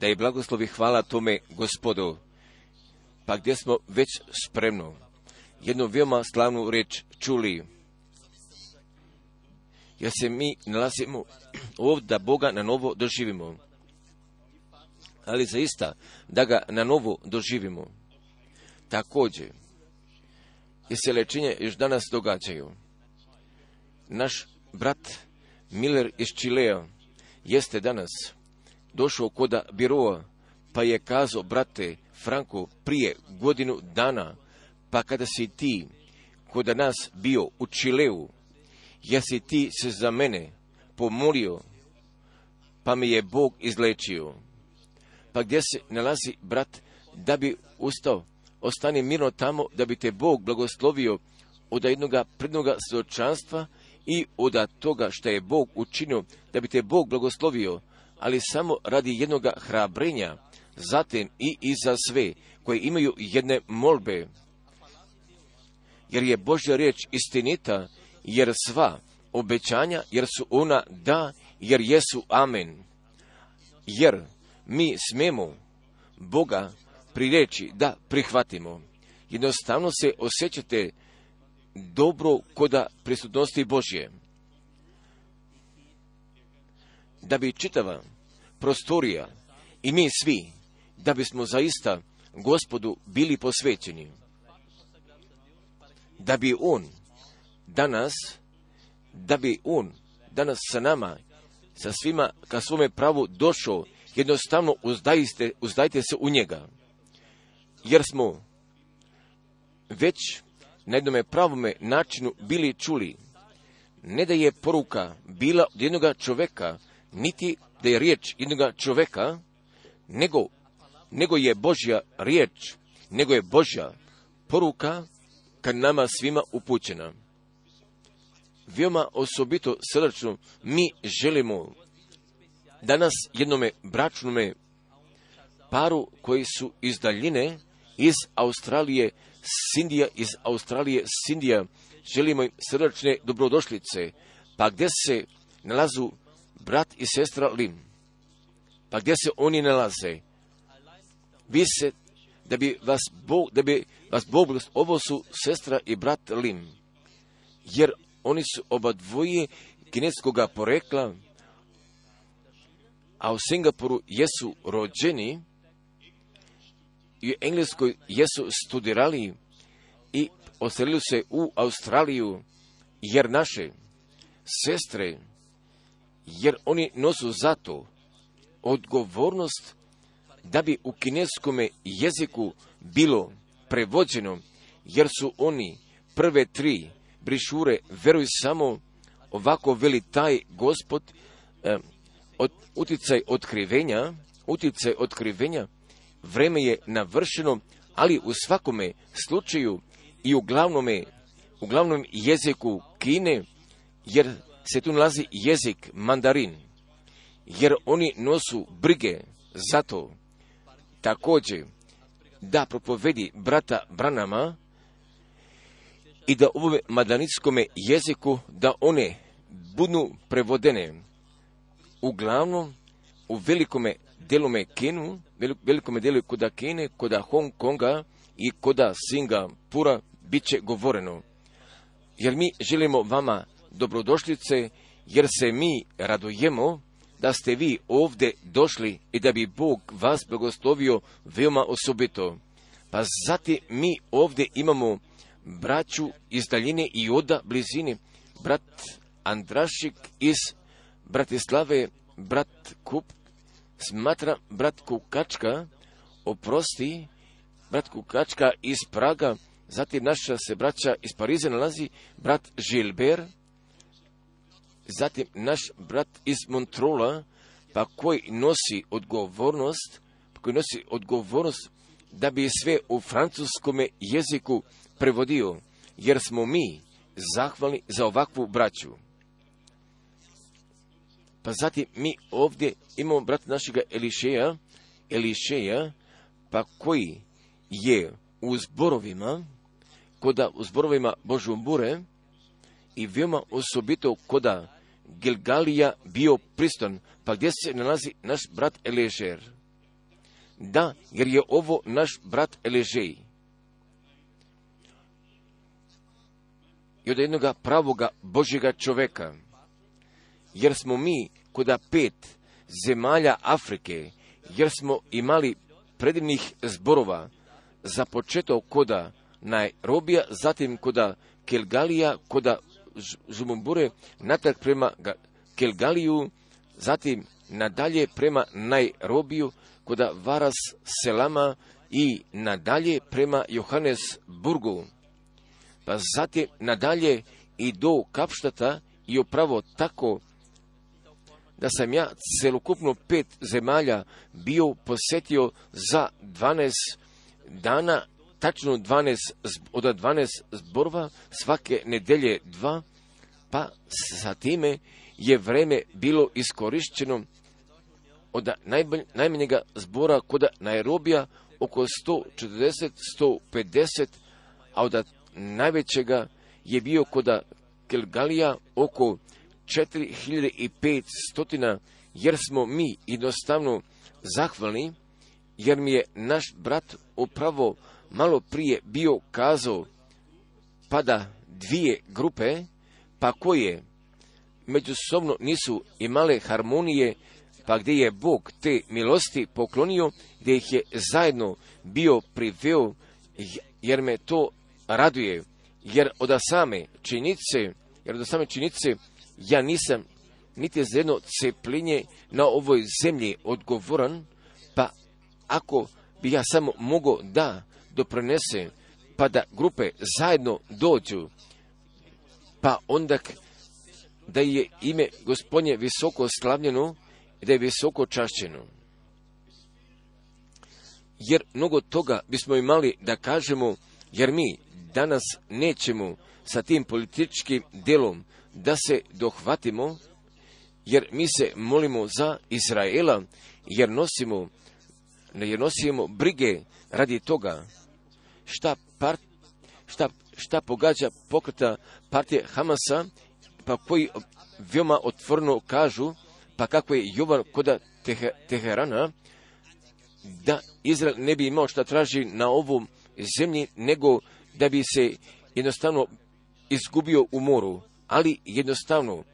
da je blagoslovi hvala tome gospodu. Pa gdje smo već spremno jednu veoma slavnu reč čuli. Jer se mi nalazimo ovdje da Boga na novo doživimo. Ali zaista da ga na novo doživimo. Također, jer se lečenje još danas događaju. Naš brat Miller iz Čilea jeste danas došao koda biroa, pa je kazao, brate Franko, prije godinu dana, pa kada si ti koda nas bio u Čileu, jesi ti se za mene pomolio, pa me je Bog izlečio. Pa gdje se nalazi brat da bi ustao, ostani mirno tamo da bi te Bog blagoslovio od jednoga prednoga svjedočanstva i od toga što je Bog učinio da bi te Bog blagoslovio, ali samo radi jednoga hrabrenja, zatim i iza sve koje imaju jedne molbe. Jer je Božja riječ istinita, jer sva obećanja, jer su ona da, jer jesu amen. Jer mi smemo Boga prireći da prihvatimo. Jednostavno se osjećate dobro koda prisutnosti Božje. Da bi čitava prostorija i mi svi, da bismo zaista gospodu bili posvećeni. Da bi on danas, da bi on danas sa nama, sa svima ka svome pravu došao, jednostavno uzdajte, uzdajte se u njega. Jer smo već na jednome pravome načinu bili čuli. Ne da je poruka bila od jednoga čoveka, niti da je riječ jednoga čoveka, nego, nego je Božja riječ, nego je Božja poruka kad nama svima upućena. Veoma osobito srdačno mi želimo danas jednome bračnome paru koji su iz daljine, iz Australije, Sindija, iz Australije, Sindija, želimo im srdačne dobrodošlice. Pa gdje se nalazu brat i sestra Lim? Pa gdje se oni nalaze? Vi se, da bi vas Bog, da bi vas Bog, ovo su sestra i brat Lim. Jer oni su oba dvoje kinetskoga porekla, a u Singapuru jesu rođeni, i u Engleskoj jesu studirali i oselili se u Australiju, jer naše sestre, jer oni nosu zato odgovornost da bi u kineskome jeziku bilo prevođeno, jer su oni prve tri brišure, veruj samo, ovako veli taj gospod, eh, od, uticaj otkrivenja, uticaj otkrivenja, vreme je navršeno, ali u svakome slučaju i u glavnome, u glavnom jeziku Kine, jer se tu nalazi jezik mandarin, jer oni nosu brige za to. Također, da propovedi brata Branama i da u ovome madanitskome jeziku da one budu prevodene. Uglavnom, u velikome delome Kenu, velikome delu koda Kene, koda Hong Konga i koda Singapura bit će govoreno. Jer mi želimo vama dobrodošlice, jer se mi radujemo da ste vi ovdje došli i da bi Bog vas blagoslovio veoma osobito. Pa zatim mi ovdje imamo braću iz daljine i oda blizine, brat Andrašik iz Bratislave, brat Kup smatra brat Kukačka, oprosti, brat Kukačka iz Praga, zatim naša se braća iz Parize nalazi brat Žilber, zatim naš brat iz Montrola, pa koji nosi odgovornost, pa koji nosi odgovornost da bi sve u francuskome jeziku prevodio, jer smo mi zahvalni za ovakvu braću. Pa zatim mi ovdje imamo brat našega Elišeja, Elišeja, pa koji je u zborovima, koda u zborovima Božumbure i veoma osobito koda Gilgalija bio priston, pa gdje se nalazi naš brat Elišer. Da, jer je ovo naš brat Eležej. I od jednoga pravoga Božjega čoveka. Jer smo mi kuda pet zemalja Afrike, jer smo imali predivnih zborova, za početo koda Najrobija, zatim koda Kelgalija, koda Žumumbure, natrag prema Kelgaliju, zatim nadalje prema Najrobiju, koda Varas Selama i nadalje prema Johannesburgu. Pa zatim nadalje i do Kapštata i upravo tako da sam ja celokupno pet zemalja bio posjetio za 12 dana, tačno 12, od 12 zborova, svake nedelje dva, pa sa time je vreme bilo iskorišćeno od najmanjega zbora kod Nairobija oko 140-150, a od najvećega je bio kod Kelgalija oko 4500, jer smo mi jednostavno zahvalni, jer mi je naš brat upravo malo prije bio kazao, pada dvije grupe, pa koje međusobno nisu imale harmonije, pa gdje je Bog te milosti poklonio, gdje ih je zajedno bio priveo, jer me to raduje, jer od same činice, jer od same činice ja nisam niti za jedno ceplinje na ovoj zemlji odgovoran, pa ako bi ja samo mogao da doprinese, pa da grupe zajedno dođu, pa onda da je ime gospodnje visoko slavljeno i da je visoko čašćeno. Jer mnogo toga bismo imali da kažemo, jer mi danas nećemo sa tim političkim delom da se dohvatimo, jer mi se molimo za Izraela, jer nosimo, jer nosimo brige radi toga šta, part, šta, šta pogađa pokreta partije Hamasa, pa koji veoma otvorno kažu, pa kako je Jovan koda Teherana, da Izrael ne bi imao šta traži na ovom zemlji, nego da bi se jednostavno izgubio u moru. Ali jednostavno,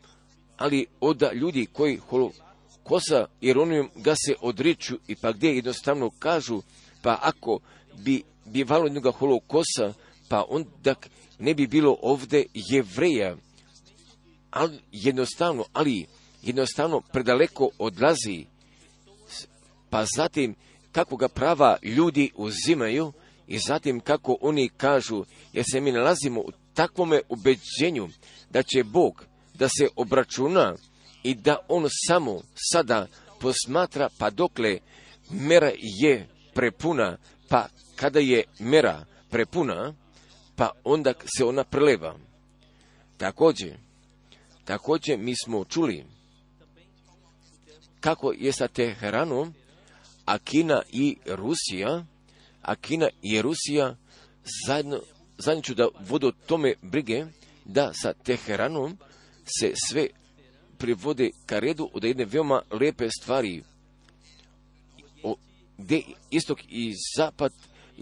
ali od ljudi koji holokosa ironijom ga se odriču i pa gdje jednostavno kažu, pa ako bi bivalo jednoga holokosa, pa onda ne bi bilo ovdje jevreja, ali jednostavno, ali jednostavno predaleko odlazi, pa zatim kako ga prava ljudi uzimaju i zatim kako oni kažu, jer se mi nalazimo u takvome ubeđenju da će Bog da se obračuna i da on samo sada posmatra pa dokle mera je prepuna, pa kada je mera prepuna, pa onda se ona preleva. Također, također mi smo čuli kako je sa Teheranom, a Kina i Rusija, a Kina i Rusija zajedno zajedniču da vodu tome brige, da sa Teheranom se sve privode ka redu od jedne veoma lepe stvari. O, gde istok i zapad,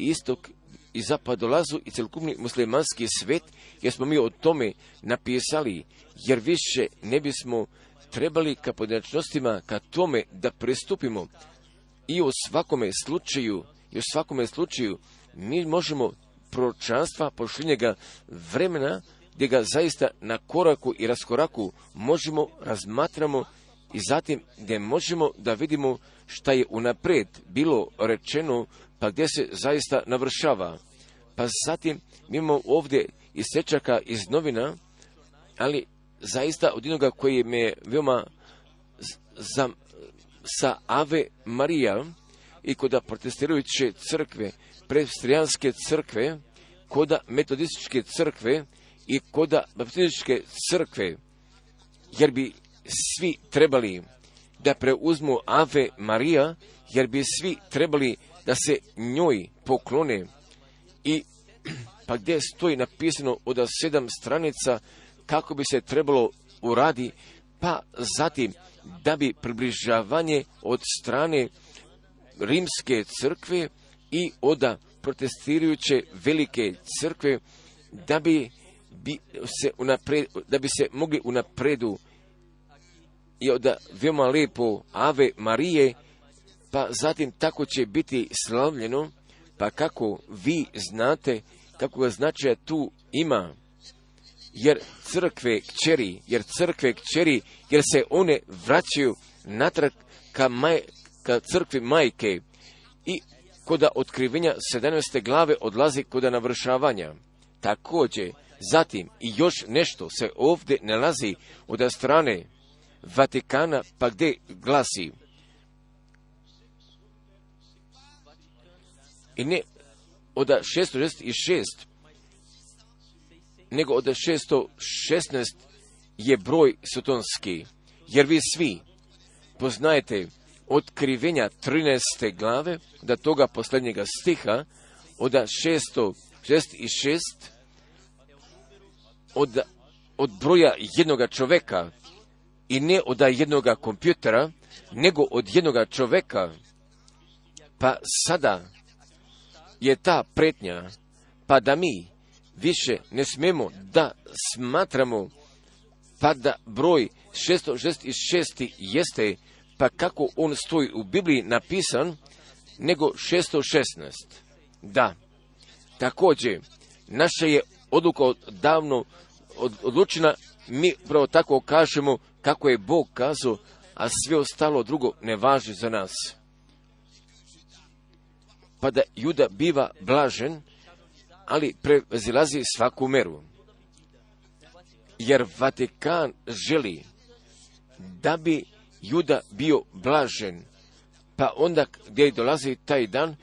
istok i zapad dolazu i celokupni muslimanski svet, jer smo mi o tome napisali, jer više ne bismo trebali ka pojedinačnostima ka tome da pristupimo. I u svakome slučaju, i u svakome slučaju mi možemo proročanstva pošljenjega vremena gdje ga zaista na koraku i raskoraku možemo, razmatramo i zatim gdje možemo da vidimo šta je unaprijed bilo rečeno, pa gdje se zaista navršava. Pa zatim mi imamo ovdje iz sečaka iz novina, ali zaista od jednoga koji me veoma za, sa Ave Marija i kod protestirajuće crkve, prestrojanske crkve, koda metodističke crkve i koda baptističke crkve, jer bi svi trebali da preuzmu Ave Marija, jer bi svi trebali da se njoj poklone. I pa gdje stoji napisano od sedam stranica kako bi se trebalo uradi, pa zatim da bi približavanje od strane rimske crkve i oda protestirajuće velike crkve da bi, bi se unapred, da bi se mogli unapredu i od veoma lepo Ave Marije, pa zatim tako će biti slavljeno, pa kako vi znate, kako ga značaja tu ima, jer crkve kćeri, jer crkve kćeri, jer se one vraćaju natrag ka, maj, ka crkvi majke i koda otkrivenja 17. glave odlazi koda navršavanja. Također, zatim i još nešto se ovdje nalazi od strane Vatikana, pa gdje glasi i ne od 666, nego od 616 je broj sotonski, jer vi svi poznajete otkrivenja 13. glave, da toga posljednjega stiha, od 666, od, od broja jednoga čoveka, i ne od jednoga kompjutera, nego od jednoga čoveka. Pa sada je ta pretnja, pa da mi više ne smemo da smatramo, pa da broj 666 jeste, pa kako on stoji u Bibliji napisan, nego 616. Da, također, naša je odluka davno odlučena, mi pravo tako kažemo kako je Bog kazao, a sve ostalo drugo ne važi za nas. Pa da juda biva blažen, ali prezilazi svaku meru. Jer Vatikan želi da bi juda bio blažen, pa onda gdje dolazi taj dan,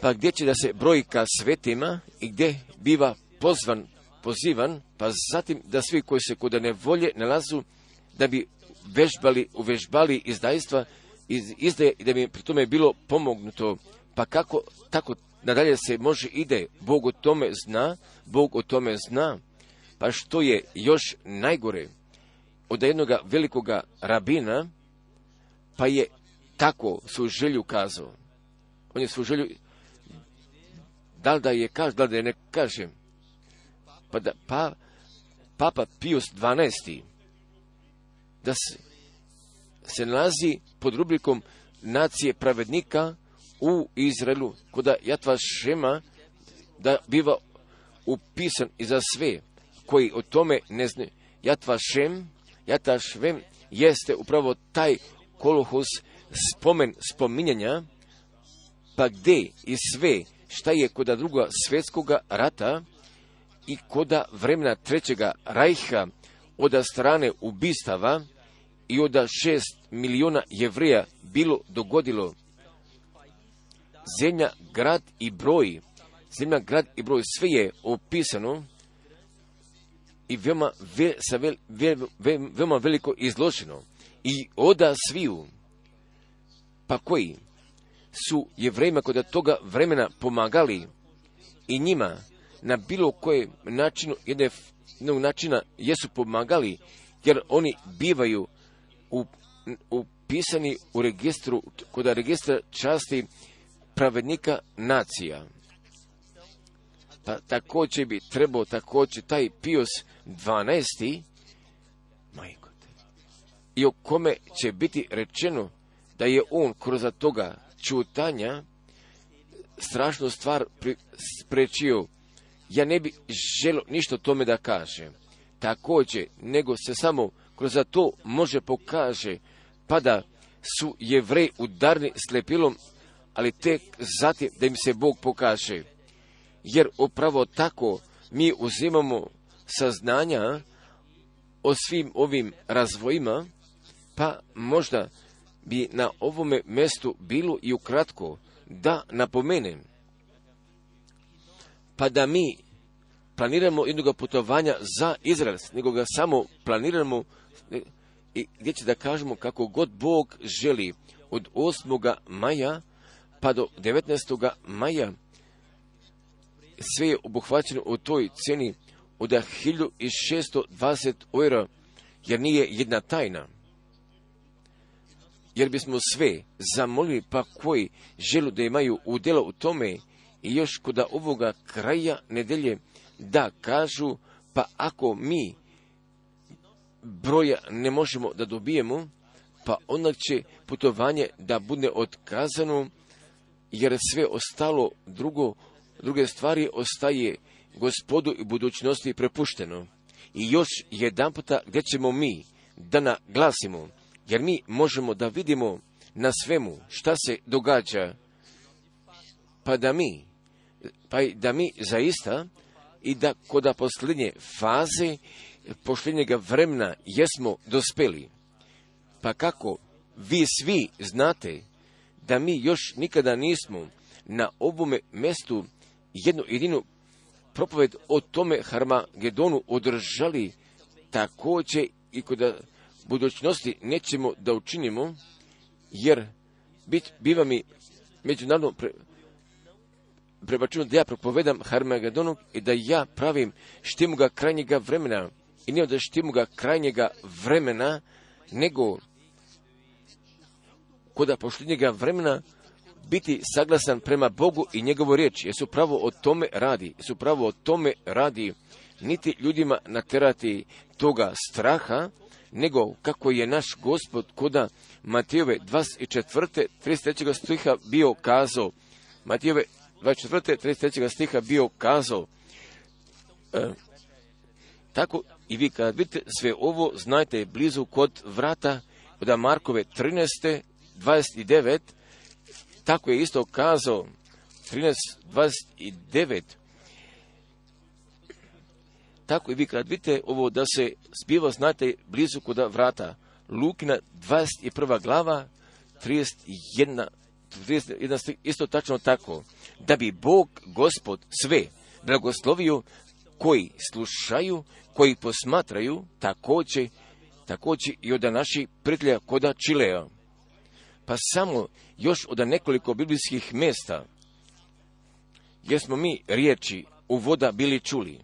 pa gdje će da se broji ka svetima i gdje biva pozvan, pozivan, pa zatim da svi koji se kod nevolje nalazu da bi vežbali, uvežbali izdajstva iz izdaje i da bi pri tome bilo pomognuto. Pa kako tako nadalje se može ide, Bog o tome zna, Bog o tome zna. Pa što je još najgore od jednog velikoga rabina, pa je tako svoju želju kazao. On je svoju želju, da li da je kaže, da li da je ne kaže. Pa da, pa, Papa Pius 12 da se, se nalazi pod rubrikom nacije pravednika u Izraelu, kuda Jatva Šema da biva upisan i za sve koji o tome ne znaju. Jatva Šem, Jatva Švem jeste upravo taj kolohos spomen spominjanja, pa gdje i sve šta je koda druga svjetskoga rata i koda vremena trećega rajha od strane ubistava i od šest milijuna jevreja bilo dogodilo zemlja, grad i broj, zemlja, grad i broj, sve je opisano i veoma, ve, sa ve, ve, veoma veliko izloženo. I oda sviju, pa koji? Su jevrejima kod toga vremena pomagali i njima na bilo koje načinu, jednog načina jesu pomagali, jer oni bivaju upisani u registru, kod registra časti pravednika nacija. Pa također bi trebao također taj Pius 12. Majko i o kome će biti rečeno da je on kroz toga čutanja strašnu stvar sprečio. Ja ne bi želio ništa tome da kažem. Također, nego se samo kroz to može pokaže, pa da su jevrej udarni slepilom, ali tek zatim da im se Bog pokaže. Jer upravo tako mi uzimamo saznanja o svim ovim razvojima, pa možda bi na ovome mjestu bilo i ukratko da napomenem, pa da mi planiramo jednog putovanja za Izrael, nego ga samo planiramo i gdje će da kažemo kako god Bog želi od 8. maja pa do 19. maja sve je obuhvaćeno u toj ceni od 1620 eura, jer nije jedna tajna. jer bismo sve zamolili pa koji želu da imaju udjelo u tome i još kod ovoga kraja nedelje da kažu pa ako mi broja ne možemo da dobijemo, pa onda će putovanje da bude otkazano, jer sve ostalo drugo, druge stvari ostaje gospodu i budućnosti prepušteno. I još jedan puta gdje ćemo mi da naglasimo, jer mi možemo da vidimo na svemu šta se događa, pa da mi, pa da mi zaista i da kod posljednje faze posljednjega vremena jesmo dospeli. Pa kako vi svi znate da mi još nikada nismo na ovome mjestu jednu jedinu propoved o tome Harmagedonu održali. Također i kod budućnosti nećemo da učinimo, jer bit, biva mi međunarodno pre, prebačeno da ja propovedam Harmagedonu i da ja pravim štimuga krajnjega vremena. I ne da štimuga krajnjega vremena, nego kod posljednjega vremena biti saglasan prema Bogu i njegovu riječ, jer su pravo o tome radi, su pravo o tome radi, niti ljudima naterati toga straha, nego kako je naš gospod koda Matijove 24. 33. stiha bio kazao, Matijove 24. 33. stiha bio kazao, e, tako i vi kad vidite sve ovo, znajte blizu kod vrata, kod Markove 13. 29, tako je isto kazao 13, 29, tako i vi kad vidite ovo da se zbiva, znate, blizu kod vrata. Lukina 21. glava, 31, 31 isto tačno tako. Da bi Bog, Gospod, sve blagoslovio koji slušaju, koji posmatraju, također, također i od naših prijatelja koda Čilea. Pa samo još od nekoliko biblijskih mjesta, jer smo mi riječi u voda bili čuli.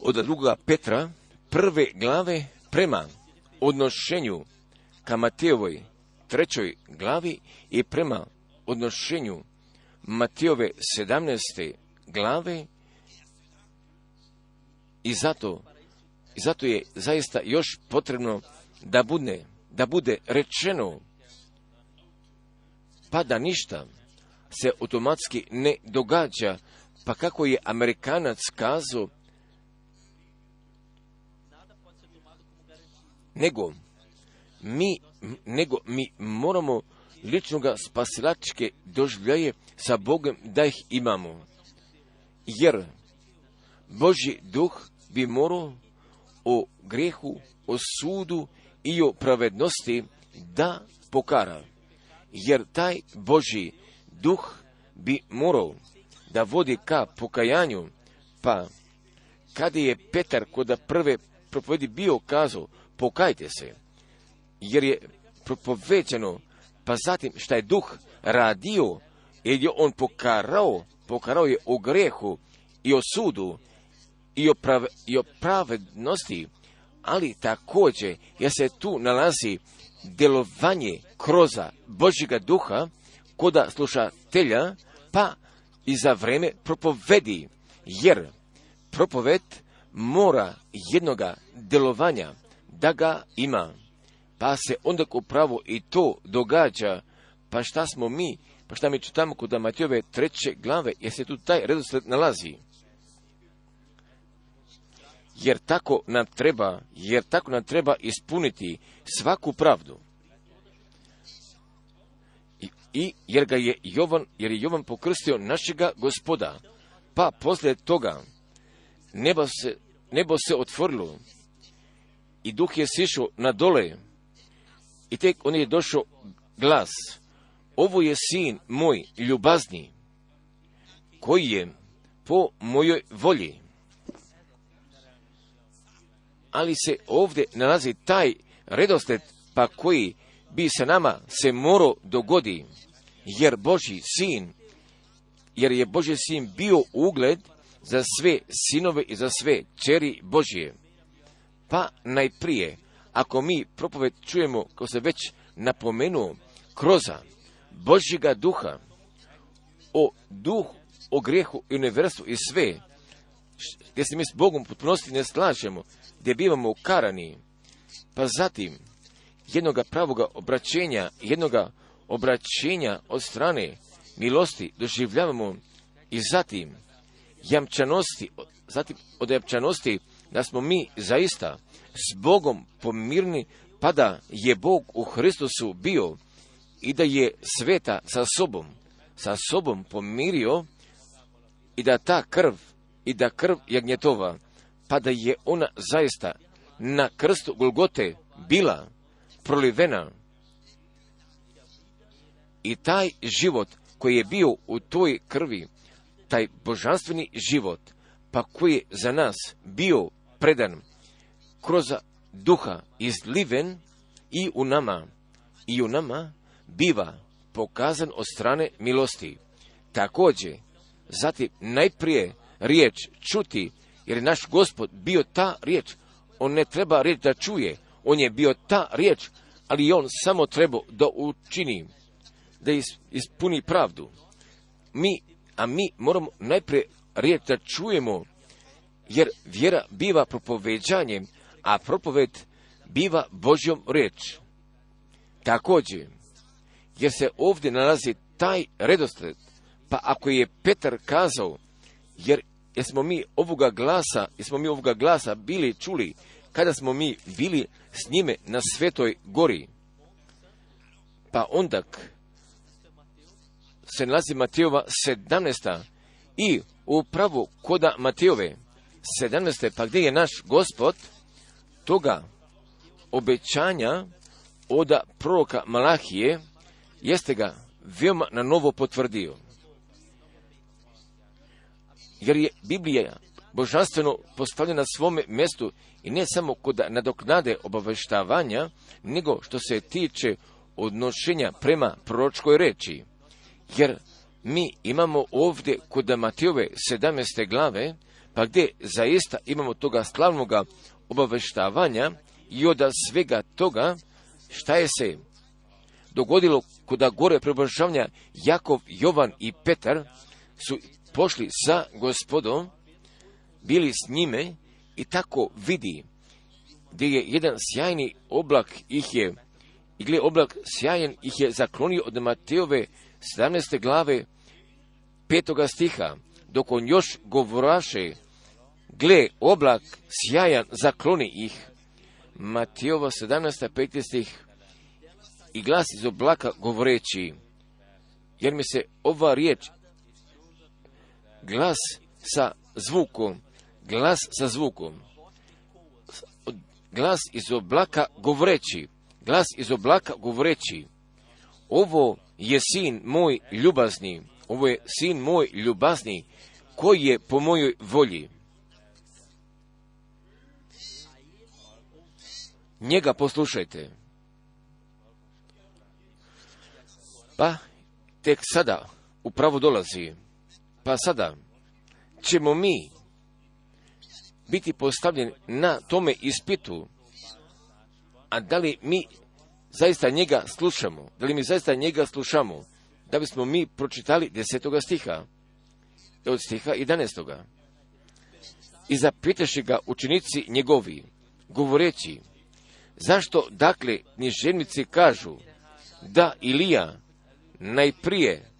Od druga Petra, prve glave prema odnošenju ka Matejovoj trećoj glavi i prema odnošenju Matijove sedamneste glave i zato, i zato je zaista još potrebno da bude, da bude rečeno pa da ništa se automatski ne događa, pa kako je Amerikanac kazao, nego mi, nego mi moramo ličnoga spasilačke doživljaje sa Bogom da ih imamo. Jer Boži duh bi morao o grehu, o sudu i o pravednosti da pokara. Jer taj Boži duh bi morao da vodi ka pokajanju, pa kada je Petar kod prve propovedi bio kazao, pokajte se, jer je propoveđeno, pa zatim šta je duh radio, jer je on pokarao, pokarao je o grehu i o sudu i o, prave, i o pravednosti, ali također jer se tu nalazi delovanje kroza Božjega duha koda slušatelja, pa i za vreme propovedi, jer propoved mora jednoga delovanja da ga ima. Pa se onda upravo i to događa, pa šta smo mi, pa šta mi čitamo kod Matijove treće glave, jer se tu taj redosled nalazi. Jer tako nam treba, jer tako nam treba ispuniti svaku pravdu. I, i jer ga je Jovan, jer je Jovan pokrstio našega gospoda, pa poslije toga nebo se, nebo se otvorilo i duh je sišao na dole i tek on je došao glas. Ovo je sin moj ljubazni, koji je po mojoj volji. Ali se ovdje nalazi taj redosled pa koji bi se nama se morao dogodi, jer Boži sin, jer je Boži sin bio ugled za sve sinove i za sve čeri Božije. Pa najprije ako mi propoved čujemo, kao se već napomenuo, kroza Božjega duha, o duhu, o grehu i universu i sve, gdje se mi s Bogom potpunosti ne slažemo, gdje bivamo ukarani, pa zatim jednoga pravoga obraćenja, jednoga obraćenja od strane milosti doživljavamo i zatim jamčanosti, zatim od jamčanosti da smo mi zaista s Bogom pomirni, pa da je Bog u Hristusu bio i da je sveta sa sobom, sa sobom pomirio i da ta krv i da krv jagnjetova, pa da je ona zaista na krstu Golgote bila prolivena i taj život koji je bio u toj krvi, taj božanstveni život, pa koji je za nas bio predan kroz duha izliven i u nama, i u nama biva pokazan od strane milosti. Također, zatim najprije riječ čuti, jer je naš gospod bio ta riječ, on ne treba riječ da čuje, on je bio ta riječ, ali on samo treba da učini, da ispuni pravdu. Mi, a mi moramo najprije riječ da čujemo, jer vjera biva propoveđanjem, a propoved biva Božjom riječ. Također, jer se ovdje nalazi taj redoslijed, pa ako je Petar kazao, jer jesmo mi ovoga glasa, jesmo mi ovoga glasa bili čuli, kada smo mi bili s njime na svetoj gori. Pa onda se nalazi Matejova 17. i upravo koda Matejove 17. pa gdje je naš gospod toga obećanja od proroka Malahije jeste ga veoma na novo potvrdio. Jer je Biblija božanstveno postavljena na svome mjestu i ne samo kod nadoknade obaveštavanja, nego što se tiče odnošenja prema proročkoj reči. Jer mi imamo ovdje kod Matijove 17. glave, pa gdje zaista imamo toga slavnog obaveštavanja i od svega toga šta je se dogodilo kod gore prebožavanja Jakov, Jovan i Petar su pošli sa gospodom, bili s njime i tako vidi gdje je jedan sjajni oblak ih je, i gle oblak sjajan ih je zaklonio od Mateove 17. glave petoga stiha, dok on još govoraše, gle oblak sjajan zakloni ih. Matijova 17. 15. stih i glas iz oblaka govoreći, jer mi se ova riječ, glas sa zvukom, glas sa zvukom, glas iz oblaka govoreći, glas iz oblaka govoreći, ovo je sin moj ljubazni, ovo je sin moj ljubazni, koji je po mojoj volji. Njega poslušajte. Pa, tek sada upravo dolazi. Pa sada ćemo mi biti postavljeni na tome ispitu, a da li mi zaista njega slušamo, da li mi zaista njega slušamo, da bismo mi pročitali desetoga stiha, od stiha 11. I zapitaši ga učenici njegovi, govoreći, zašto dakle književnici kažu da Ilija najprije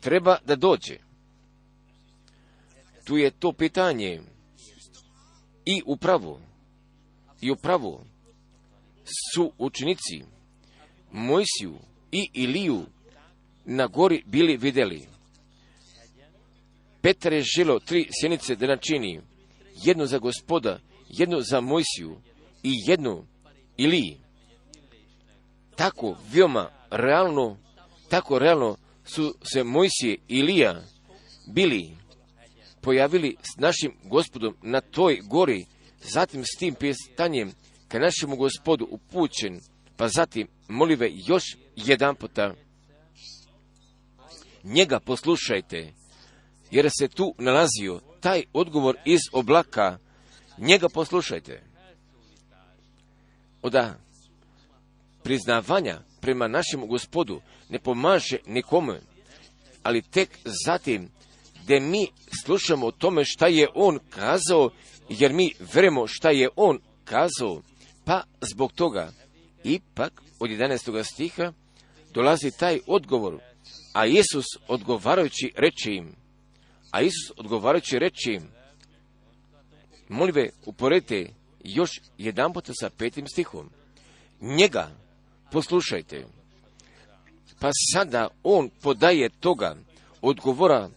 treba da dođe. Tu je to pitanje. I upravo, i upravo su učenici Mojsiju i Iliju na gori bili vidjeli. Petar je želo tri sjenice da načini, jednu za gospoda, jednu za Mojsiju i jednu Iliji. Tako veoma realno tako realno su se Mojsije i Ilija bili pojavili s našim gospodom na toj gori, zatim s tim pitanjem ka našemu gospodu upućen, pa zatim molive još jedan puta. Njega poslušajte, jer se tu nalazio taj odgovor iz oblaka, njega poslušajte. oda priznavanja prema našem gospodu ne pomaže nikome, ali tek zatim gdje mi slušamo o tome šta je on kazao, jer mi verimo šta je on kazao, pa zbog toga ipak od 11. stiha dolazi taj odgovor, a Isus odgovarajući reče im, a Isus odgovarajući reče im, molive uporedite još jedan puta sa petim stihom. Njega poslušajte. Pa sada on podaje toga odgovora,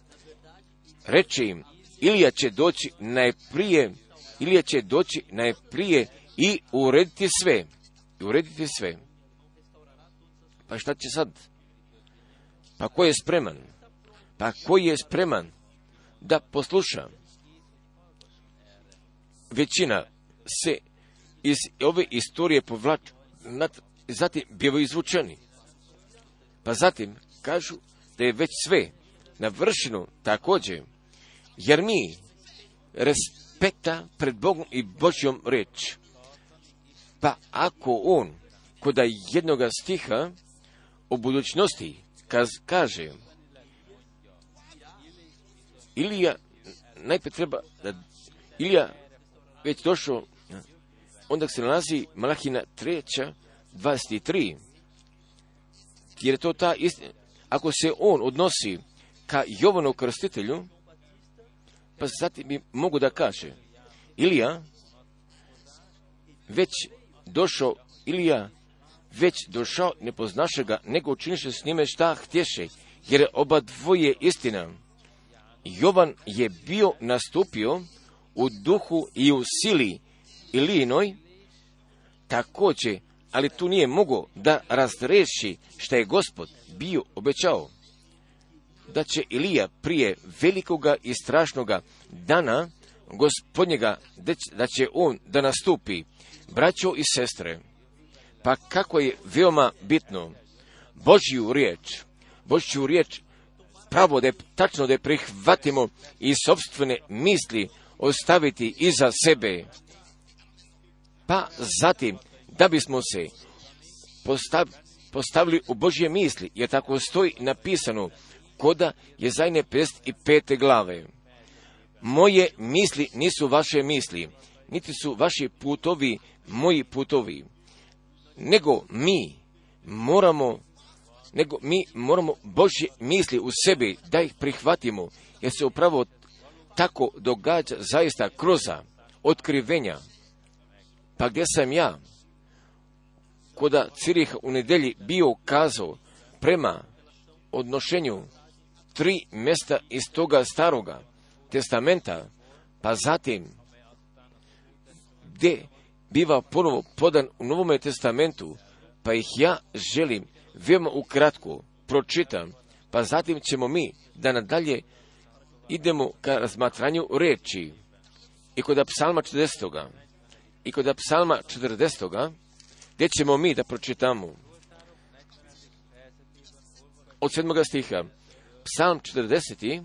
reče im, Ilija će doći najprije, Ilija će doći najprije i urediti sve. I urediti sve. Pa šta će sad? Pa ko je spreman? Pa ko je spreman da posluša? Većina se iz ove istorije povlači, zatim bivaju izvučeni. Pa zatim kažu da je već sve navršeno također, jer mi respekta pred Bogom i Božjom reč. Pa ako on kod jednoga stiha o budućnosti kaz, kaže Ilija najprije treba da Ilija već došao onda se nalazi Malahina treća 23 jer je to ta istina ako se on odnosi ka Jovanu krstitelju pa zatim bi mogu da kaže Ilija već došao Ilija već došao, ne poznaše ga, nego učiniše s njime šta htješe, jer oba dvoje istina. Jovan je bio nastupio u duhu i u sili Ilijinoj, također, ali tu nije mogao da razreši šta je gospod bio obećao. Da će Ilija prije velikoga i strašnoga dana gospodnjega, da će on da nastupi. Braćo i sestre, pa kako je veoma bitno Božju riječ, Božju riječ pravo da tačno da prihvatimo i sobstvene misli ostaviti iza sebe. Pa zatim, da bismo se postav, postavili u Božje misli, jer tako stoji napisano, koda je zajne 55. glave. Moje misli nisu vaše misli, niti su vaši putovi moji putovi nego mi moramo nego mi moramo Božje misli u sebi da ih prihvatimo, jer se upravo tako događa zaista kroza otkrivenja. Pa gdje sam ja, koda Cirih u nedelji bio kazao prema odnošenju tri mjesta iz toga staroga testamenta, pa zatim gdje biva ponovo podan u Novome testamentu, pa ih ja želim veoma ukratko pročitam, pa zatim ćemo mi da nadalje idemo ka razmatranju reči. I kod psalma 40. I kod psalma 40. gdje ćemo mi da pročitamo od sedmoga stiha. Psalm 40.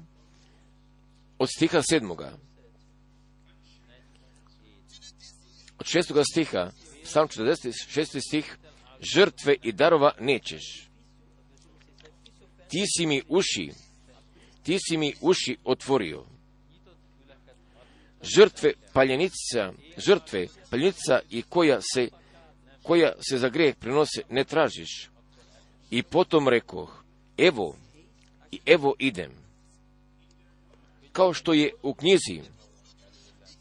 od stiha sedmoga. od šestoga stiha, sam 46. stih, žrtve i darova nećeš. Ti si mi uši, ti si mi uši otvorio. Žrtve paljenica, žrtve paljenica i koja se, koja se za grijeh prinose ne tražiš. I potom rekoh, evo, i evo idem. Kao što je u knjizi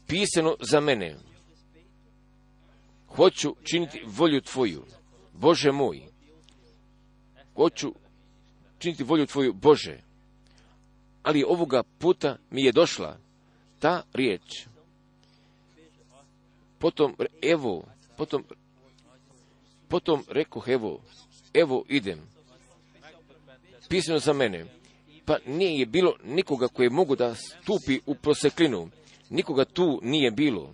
pisano za mene, Hoću činiti volju Tvoju, Bože moj. Hoću činiti volju Tvoju, Bože. Ali ovoga puta mi je došla ta riječ. Potom, evo, potom, potom rekoh, evo, evo idem. Pisano za mene. Pa nije bilo nikoga koje mogu da stupi u proseklinu. Nikoga tu nije bilo.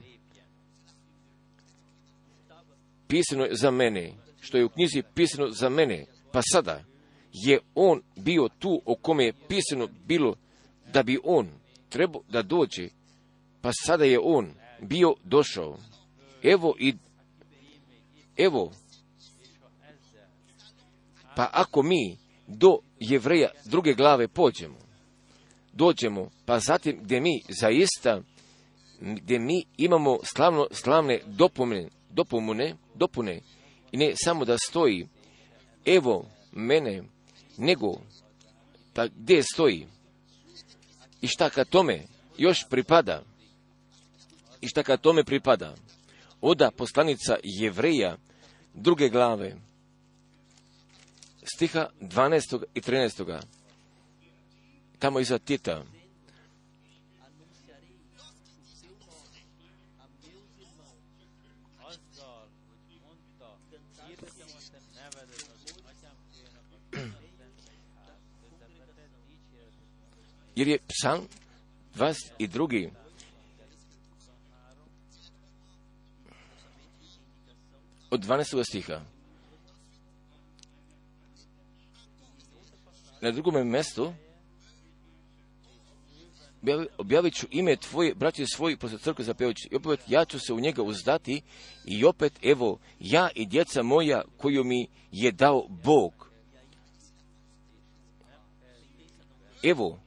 pisano za mene, što je u knjizi pisano za mene, pa sada je on bio tu o kome je pisano bilo da bi on trebao da dođe, pa sada je on bio došao. Evo i Evo, pa ako mi do jevreja druge glave pođemo, dođemo, pa zatim gdje mi zaista, gdje mi imamo slavno, slavne dopomene, dopomune, dopune, i ne samo da stoji, evo mene, nego, pa gdje stoji? I šta ka tome još pripada? I šta ka tome pripada? Oda poslanica jevreja druge glave, stiha 12. i 13. Tamo iza Tita. Jer je psalm 22. od 12. stiha. Na drugome mjestu objavit ću ime tvoje, braće svoji, posle crkve zapjevajući. I opet ja ću se u njega uzdati i opet, evo, ja i djeca moja koju mi je dao Bog. Evo,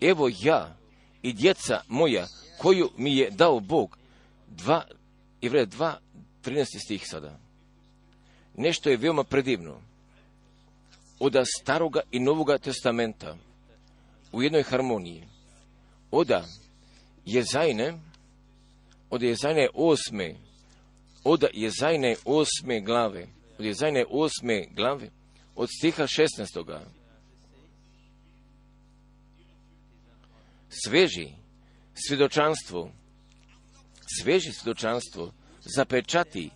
evo ja i djeca moja koju mi je dao Bog. Dva, Ivre, dva, 13. stih sada. Nešto je veoma predivno. Od staroga i novoga testamenta u jednoj harmoniji. Oda je zajne, od je zajne osme, od je zajne osme glave, od je zajne osme glave, od stiha 16. Sveži svjedočanstvo, sveži svjedočanstvo zapečati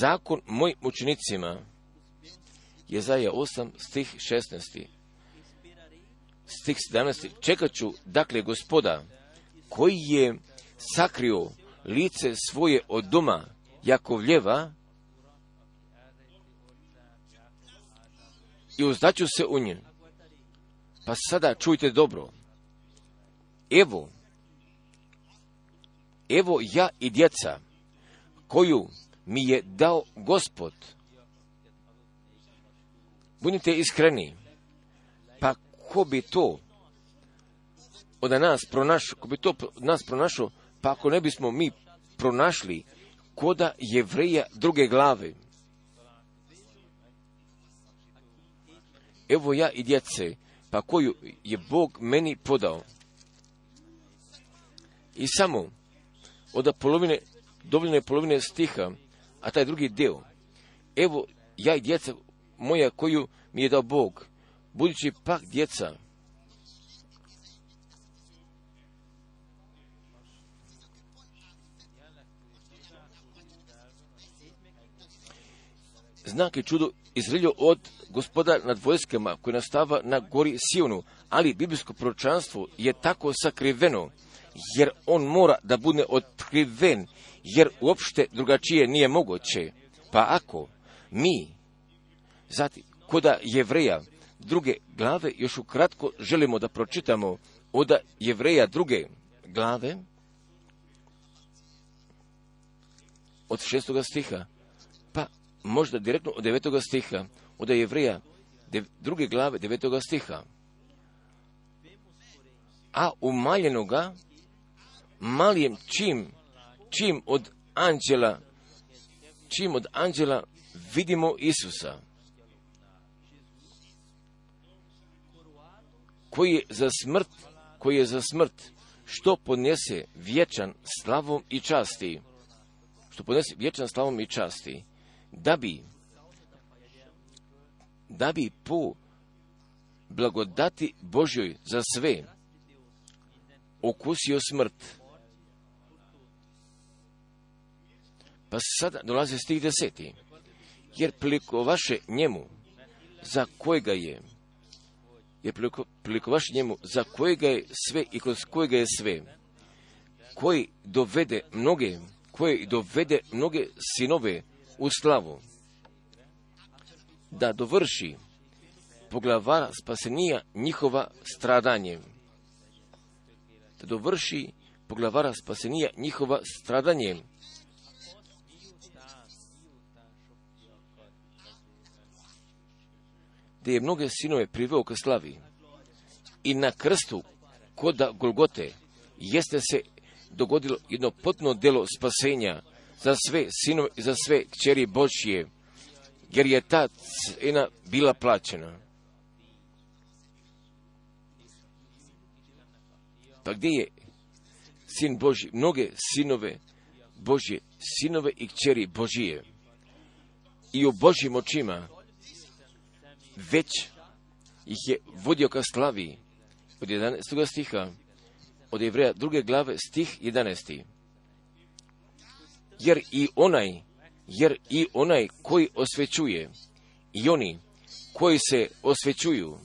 zakon mojim učenicima. Jezaja 8, stih 16. Stih 17. Čekat ću, dakle, gospoda, koji je sakrio lice svoje od doma Jakovljeva i uzdaću se u nje. Pa sada čujte dobro. Evo, evo ja i djeca, koju mi je dao gospod. Budite iskreni. Pa ko bi to od nas pronašao, ko bi to od nas pronašao, pa ako ne bismo mi pronašli koda jevreja druge glave. Evo ja i djece, pa koju je Bog meni podao. I samo od polovine dovoljne polovine stiha, a taj drugi dio. Evo, ja i djeca moja koju mi je dao Bog, budući pak djeca, znak i čudo izriljo od gospoda nad vojskama koji nastava na gori Sionu, ali biblijsko proročanstvo je tako sakriveno, jer on mora da bude otkriven jer uopšte drugačije nije moguće. Pa ako mi, zatim, koda jevreja druge glave, još ukratko želimo da pročitamo od jevreja druge glave, od šestoga stiha, pa možda direktno od devetoga stiha, od jevreja druge glave devetoga stiha. A umaljenoga malijem čim čim od anđela, čim od anđela vidimo Isusa, koji je za smrt, koji je za smrt, što podnese vječan slavom i časti, što podnese vječan slavom i časti, da bi, da bi po blagodati Božjoj za sve okusio smrt, Pa sada dolazi stih deseti. Jer priliko vaše njemu, za kojega je, jer priliko, vaše njemu, za kojega je sve i kroz kojega je sve, koji dovede mnoge, koji dovede mnoge sinove u slavu, da dovrši poglavara spasenija njihova stradanje. Da dovrši poglavara spasenija njihova stradanje da je mnoge sinove priveo ka slavi. I na krstu, kod Golgote, jeste se dogodilo jedno potpuno delo spasenja za sve sinove i za sve kćeri Božje, jer je ta cena bila plaćena. Pa gdje je sin Boži? Mnoge sinove Božje, sinove i kćeri Božije. I u Božjim očima već ih je vodio ka slavi. Od 11. stiha, od Jevreja druge glave, stih 11. Jer i onaj, jer i onaj koji osvećuje, i oni koji se osvećuju,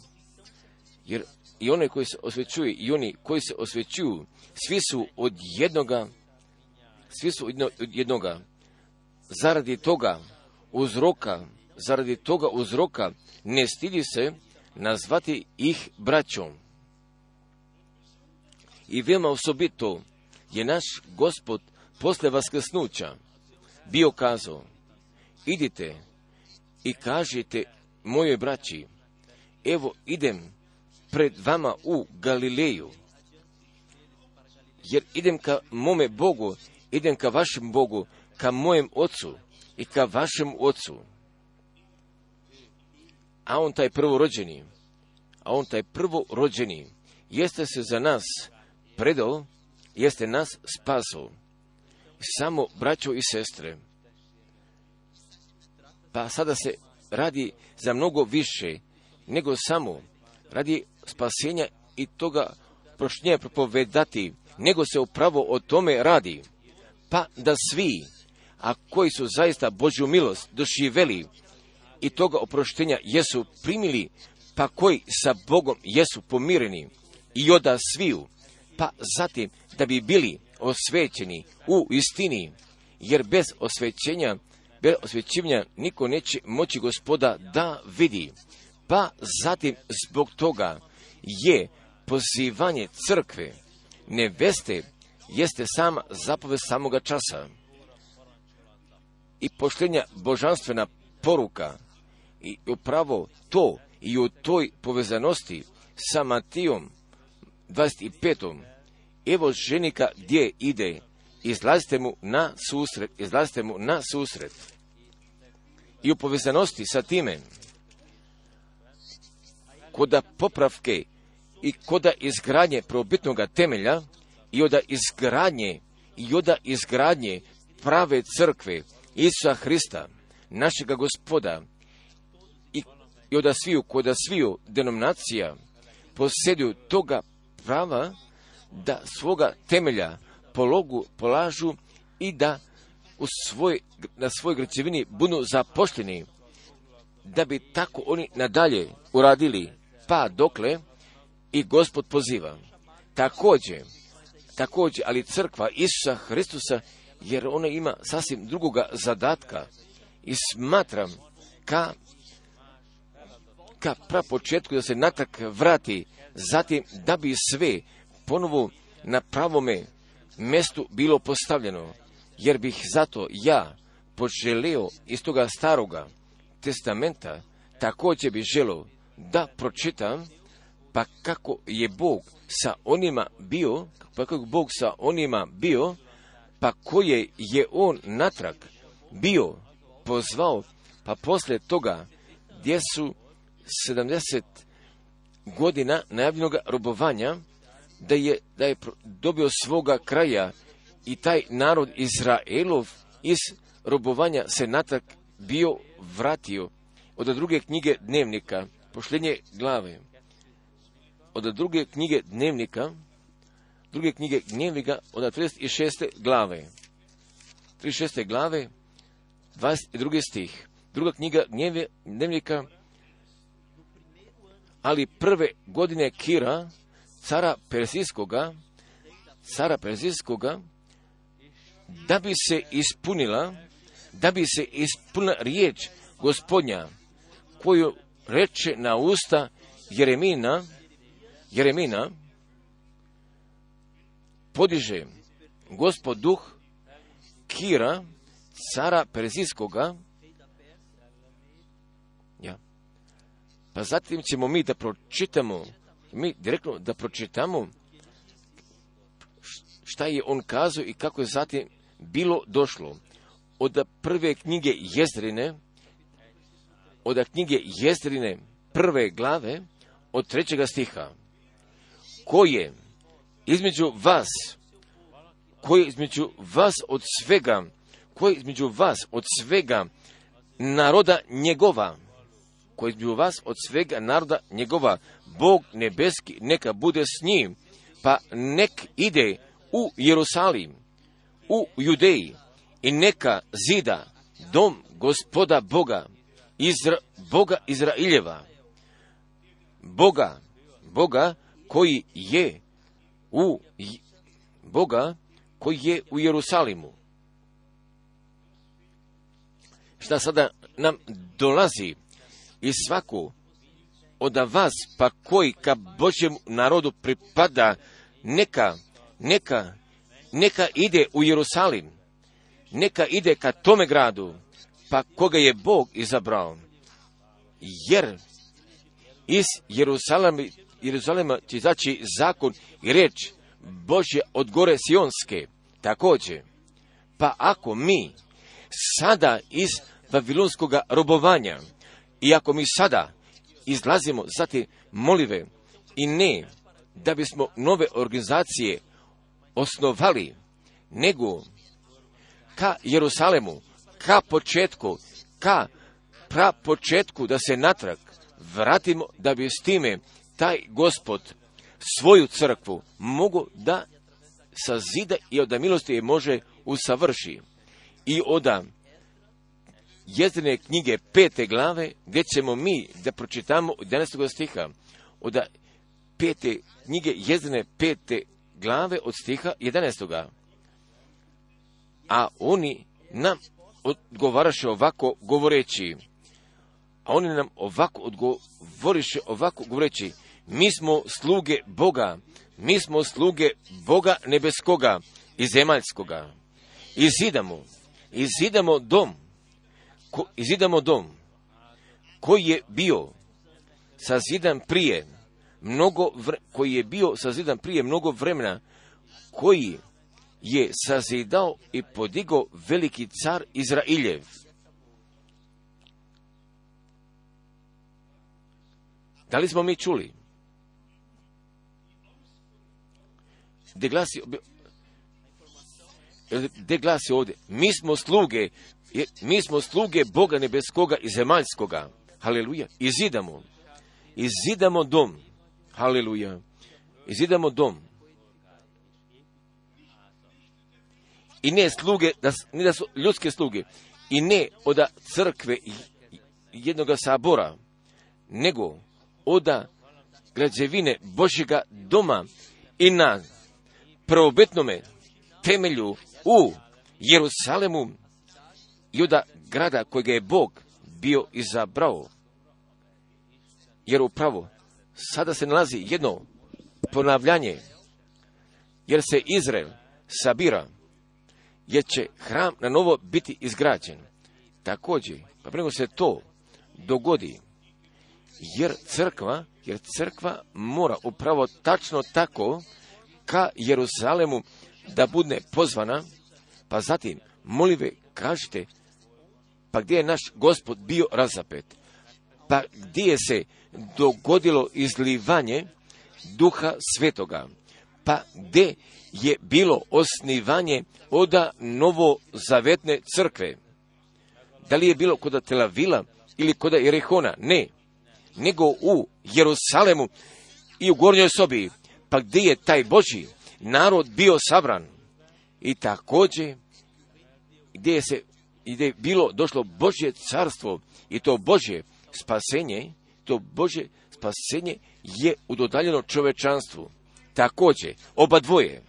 jer i onaj koji se osvećuje i oni koji se osvećuju, svi su od jednoga, svi su od jednoga, zaradi toga uzroka, zaradi toga uzroka ne stidi se nazvati ih braćom. I veoma osobito je naš gospod posle vaskrsnuća bio kazao, idite i kažite mojoj braći, evo idem pred vama u Galileju, jer idem ka mome Bogu, idem ka vašem Bogu, ka mojem ocu i ka vašem ocu. A on taj prvorođeni, a on taj prvorođeni, jeste se za nas predao, jeste nas spasao. Samo braćo i sestre. Pa sada se radi za mnogo više nego samo radi spasenja i toga prošnje propovedati, nego se upravo o tome radi. Pa da svi, a koji su zaista Božju milost doživeli i toga oproštenja jesu primili, pa koji sa Bogom jesu pomireni i oda sviju, pa zatim da bi bili osvećeni u istini, jer bez osvećenja, bez osvećivanja niko neće moći gospoda da vidi. Pa zatim zbog toga je pozivanje crkve, neveste, jeste sama zapovest samoga časa i poštenja božanstvena poruka i upravo to i u toj povezanosti sa Matijom 25. Evo ženika gdje ide, izlazite mu na susret, izlazite mu na susret. I u povezanosti sa time, koda popravke i koda izgradnje probitnog temelja i oda izgradnje i oda izgradnje prave crkve Isusa Hrista, našega gospoda i, oda sviju, koda sviju denominacija posjeduju toga prava da svoga temelja pologu polažu i da u svoj, na svoj građevini budu zapošteni, da bi tako oni nadalje uradili, pa dokle i gospod poziva. Također, također, ali crkva Isusa Hristusa, jer ona ima sasvim drugoga zadatka i smatram ka, ka prapočetku da se natak vrati, zatim da bi sve ponovo na pravome mjestu bilo postavljeno, jer bih zato ja poželeo iz toga staroga testamenta također bi želio da pročitam pa kako je Bog sa onima bio, pa kako je Bog sa onima bio, pa koje je on natrag bio pozvao, pa poslije toga gdje su 70 godina najavljenog robovanja, da je, da je dobio svoga kraja i taj narod Izraelov iz robovanja se natrag bio vratio od druge knjige dnevnika, pošljenje glave od druge knjige dnevnika, druge knjige dnevnika od 36. glave. 36. glave, 22. stih. Druga knjiga dnevnika, ali prve godine Kira, cara Persijskoga, cara Persijskoga, da bi se ispunila, da bi se ispunila riječ gospodnja, koju reče na usta Jeremina, Jeremina podiže gospod duh Kira, cara Perzijskoga, Pa zatim ćemo mi da pročitamo, mi direktno da pročitamo šta je on kazao i kako je zatim bilo došlo. Od prve knjige Jezrine, od knjige Jezrine prve glave, od trećega stiha, koje između vas, koje između vas od svega, koje između vas od svega naroda njegova, koji između vas od svega naroda njegova, Bog nebeski neka bude s njim, pa nek ide u Jerusalim, u Judeji i neka zida dom gospoda Boga, Izra, Boga Izraeljeva, Boga, Boga koji je u Boga koji je u Jerusalimu. Šta sada nam dolazi i svaku od vas, pa koji ka Božjem narodu pripada, neka, neka, neka ide u Jerusalim, neka ide ka tome gradu, pa koga je Bog izabrao. Jer iz Jeruzalema, Jeruzalema će izaći zakon i reč Božje od gore Sionske. Također, pa ako mi sada iz Vavilonskog robovanja i ako mi sada izlazimo za te molive i ne da bismo nove organizacije osnovali, nego ka Jerusalemu, ka početku, ka pra početku da se natrag vratimo da bi s time taj gospod svoju crkvu mogu da sazida i od milosti je može usavrši. I oda jezdine knjige pete glave, gdje ćemo mi da pročitamo od 11. stiha, od pete knjige jezdine pete glave od stiha 11. A oni nam odgovaraše ovako govoreći, a oni nam ovako odgovoriše ovako govoreći, mi smo sluge Boga, mi smo sluge Boga nebeskoga i zemaljskoga. I zidamo, i zidamo dom, ko, i zidamo dom, koji je bio sazidan prije mnogo vre, koji je bio sazidan prije mnogo vremena, koji je sazidao i podigao veliki car Izrailjev. Da li smo mi čuli? Gde glasi, gde glasi ovdje, mi smo sluge, mi smo sluge Boga nebeskoga i zemaljskoga. Haleluja. I zidamo. I dom. Haleluja. I dom. I ne sluge, da, ne da su ljudske sluge. I ne od crkve jednoga sabora, nego oda građevine Božjega doma i na prvobitnome temelju u Jerusalemu od grada kojega je Bog bio izabrao. Jer upravo sada se nalazi jedno ponavljanje, jer se Izrael sabira, jer će hram na novo biti izgrađen. Također, pa prego se to dogodi, jer crkva, jer crkva mora upravo tačno tako ka Jeruzalemu da bude pozvana, pa zatim molive kažete, pa gdje je naš gospod bio razapet? Pa gdje je se dogodilo izlivanje duha svetoga? Pa gdje je bilo osnivanje oda novozavetne crkve? Da li je bilo kod Telavila ili kod Jerihona? Ne. Nego u Jerusalemu i u gornjoj sobi pa gdje je taj Boži narod bio sabran? I također gdje je se gdje je bilo došlo Božje carstvo i to Božje spasenje, to Božje spasenje je udodaljeno čovečanstvu. Također, oba dvoje,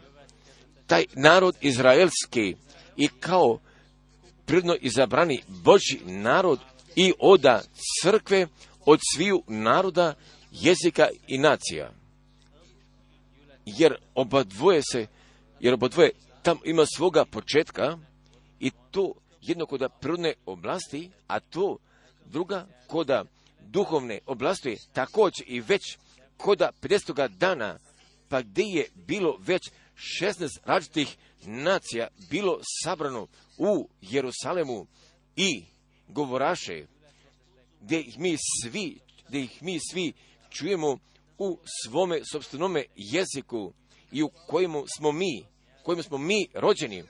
taj narod izraelski i kao prirodno izabrani Božji narod i oda crkve od sviju naroda, jezika i nacija jer oba dvoje se, jer oba dvoje tam ima svoga početka i to jedno koda prirodne oblasti, a to druga koda duhovne oblasti, također i već koda 50. dana, pa gdje je bilo već 16 različitih nacija bilo sabrano u Jerusalemu i govoraše, gdje ih mi svi, gdje ih mi svi čujemo u svome sobstvenome jeziku i u kojemu smo mi, kojemu smo mi rođeni,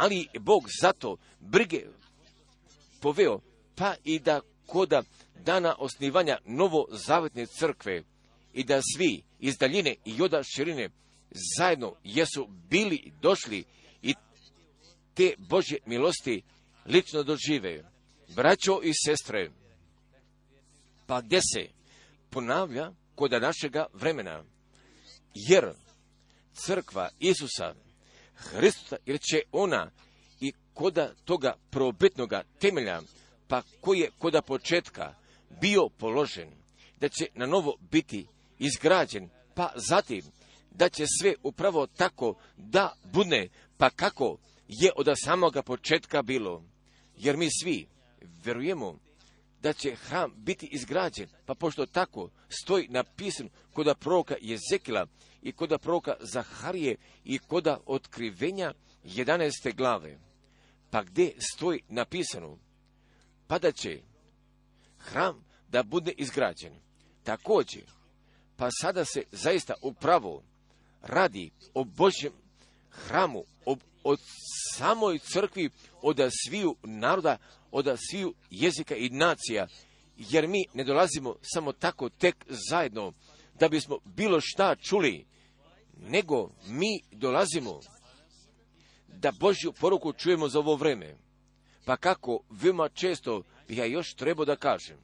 ali Bog zato brige poveo, pa i da koda dana osnivanja novozavetne crkve i da svi iz daljine i od širine zajedno jesu bili došli i te Božje milosti lično dožive. Braćo i sestre, pa gdje se ponavlja kod našega vremena, jer crkva Isusa Hristusa, jer će ona i koda toga probitnoga temelja, pa koji je koda početka bio položen, da će na novo biti izgrađen, pa zatim da će sve upravo tako da bude, pa kako je od samoga početka bilo. Jer mi svi vjerujemo da će hram biti izgrađen, pa pošto tako stoji napisan koda proroka Jezekila i koda proroka Zaharije i koda otkrivenja 11. glave. Pa gdje stoji napisano? Pa da će hram da bude izgrađen. Također, pa sada se zaista upravo radi o Božjem hramu, o, od samoj crkvi, od sviju naroda, od sviju jezika i nacija, jer mi ne dolazimo samo tako tek zajedno da bismo bilo šta čuli, nego mi dolazimo da Božju poruku čujemo za ovo vreme. Pa kako veoma često ja još treba da kažem.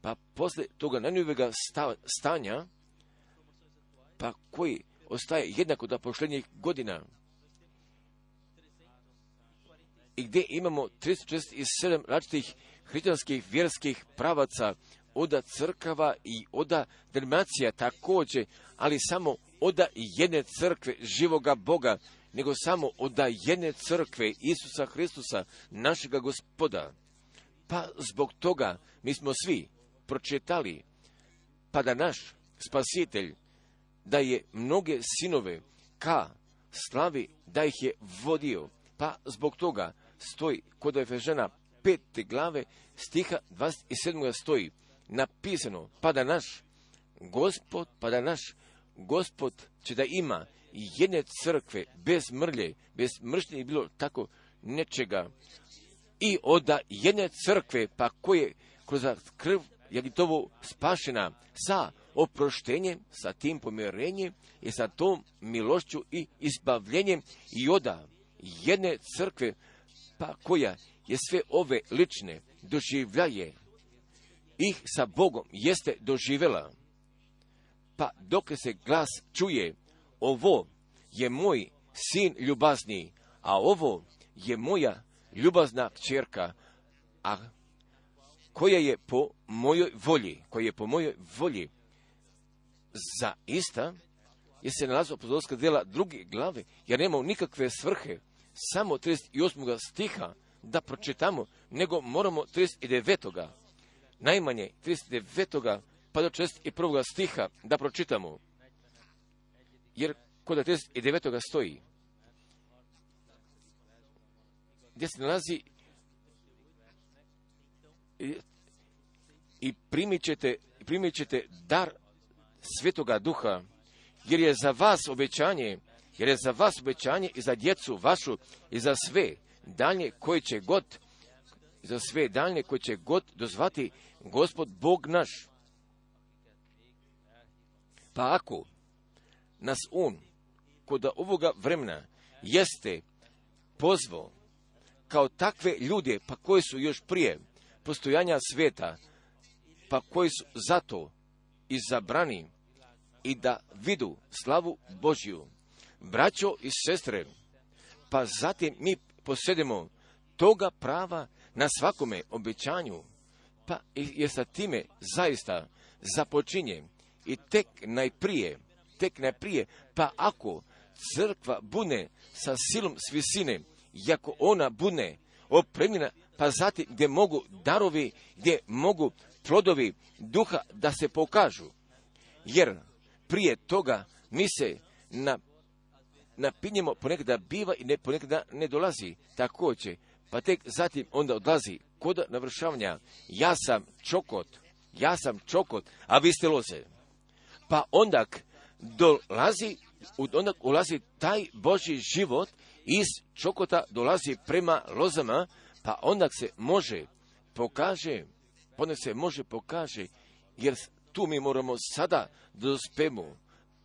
Pa posle toga najnovega stanja, pa koji ostaje jednako da pošlenjih godina, i gdje imamo 347 različitih hrišćanskih vjerskih pravaca, oda crkava i oda denominacija također, ali samo oda jedne crkve živoga Boga, nego samo oda jedne crkve Isusa Hristusa, našega gospoda. Pa zbog toga mi smo svi pročitali, pa da naš spasitelj, da je mnoge sinove ka slavi, da ih je vodio, pa zbog toga stoji kod Efežana pete glave stiha 27. stoji napisano, pa da naš gospod, pa da naš gospod će da ima jedne crkve bez mrlje, bez mršnje i bilo tako nečega. I oda jedne crkve, pa koje kroz krv Jagitovu spašena sa oproštenjem, sa tim pomirenjem i sa tom milošću i izbavljenjem i oda jedne crkve, pa koja je sve ove lične doživljaje ih sa Bogom jeste doživjela. Pa dok se glas čuje, ovo je moj sin ljubazni, a ovo je moja ljubazna kćerka, a koja je po mojoj volji, koja je po mojoj volji za ista, je se nalazio pozorska djela druge glave, jer nema nikakve svrhe, samo 38. stiha da pročitamo, nego moramo 39. najmanje 39. pa do 41. stiha da pročitamo. Jer kod 39. stoji, gdje se nalazi i primit ćete, primit ćete dar svetoga duha, jer je za vas obećanje, jer je za vas obećanje i za djecu vašu i za sve dalje koje će god, za sve dalje koje će god dozvati gospod Bog naš. Pa ako nas on kod ovoga vremena jeste pozvao kao takve ljude, pa koji su još prije postojanja sveta, pa koji su zato izabrani i da vidu slavu Božju. Braćo i sestre, pa zatim mi posjedimo toga prava na svakome obećanju, pa je sa time zaista započinje i tek najprije, tek najprije, pa ako crkva bune sa silom svisine, jako ona bune opremljena, pa zatim gdje mogu darovi, gdje mogu plodovi duha da se pokažu. Jer prije toga mi se na, napinjemo ponekada biva i ne, ponekada ne dolazi također. Pa tek zatim onda odlazi kod navršavanja. Ja sam čokot, ja sam čokot, a vi ste loze. Pa onda dolazi, onda ulazi taj Boži život iz čokota dolazi prema lozama, pa onda se može pokaže, onda se može pokaže, jer tu mi moramo sada da dospemo,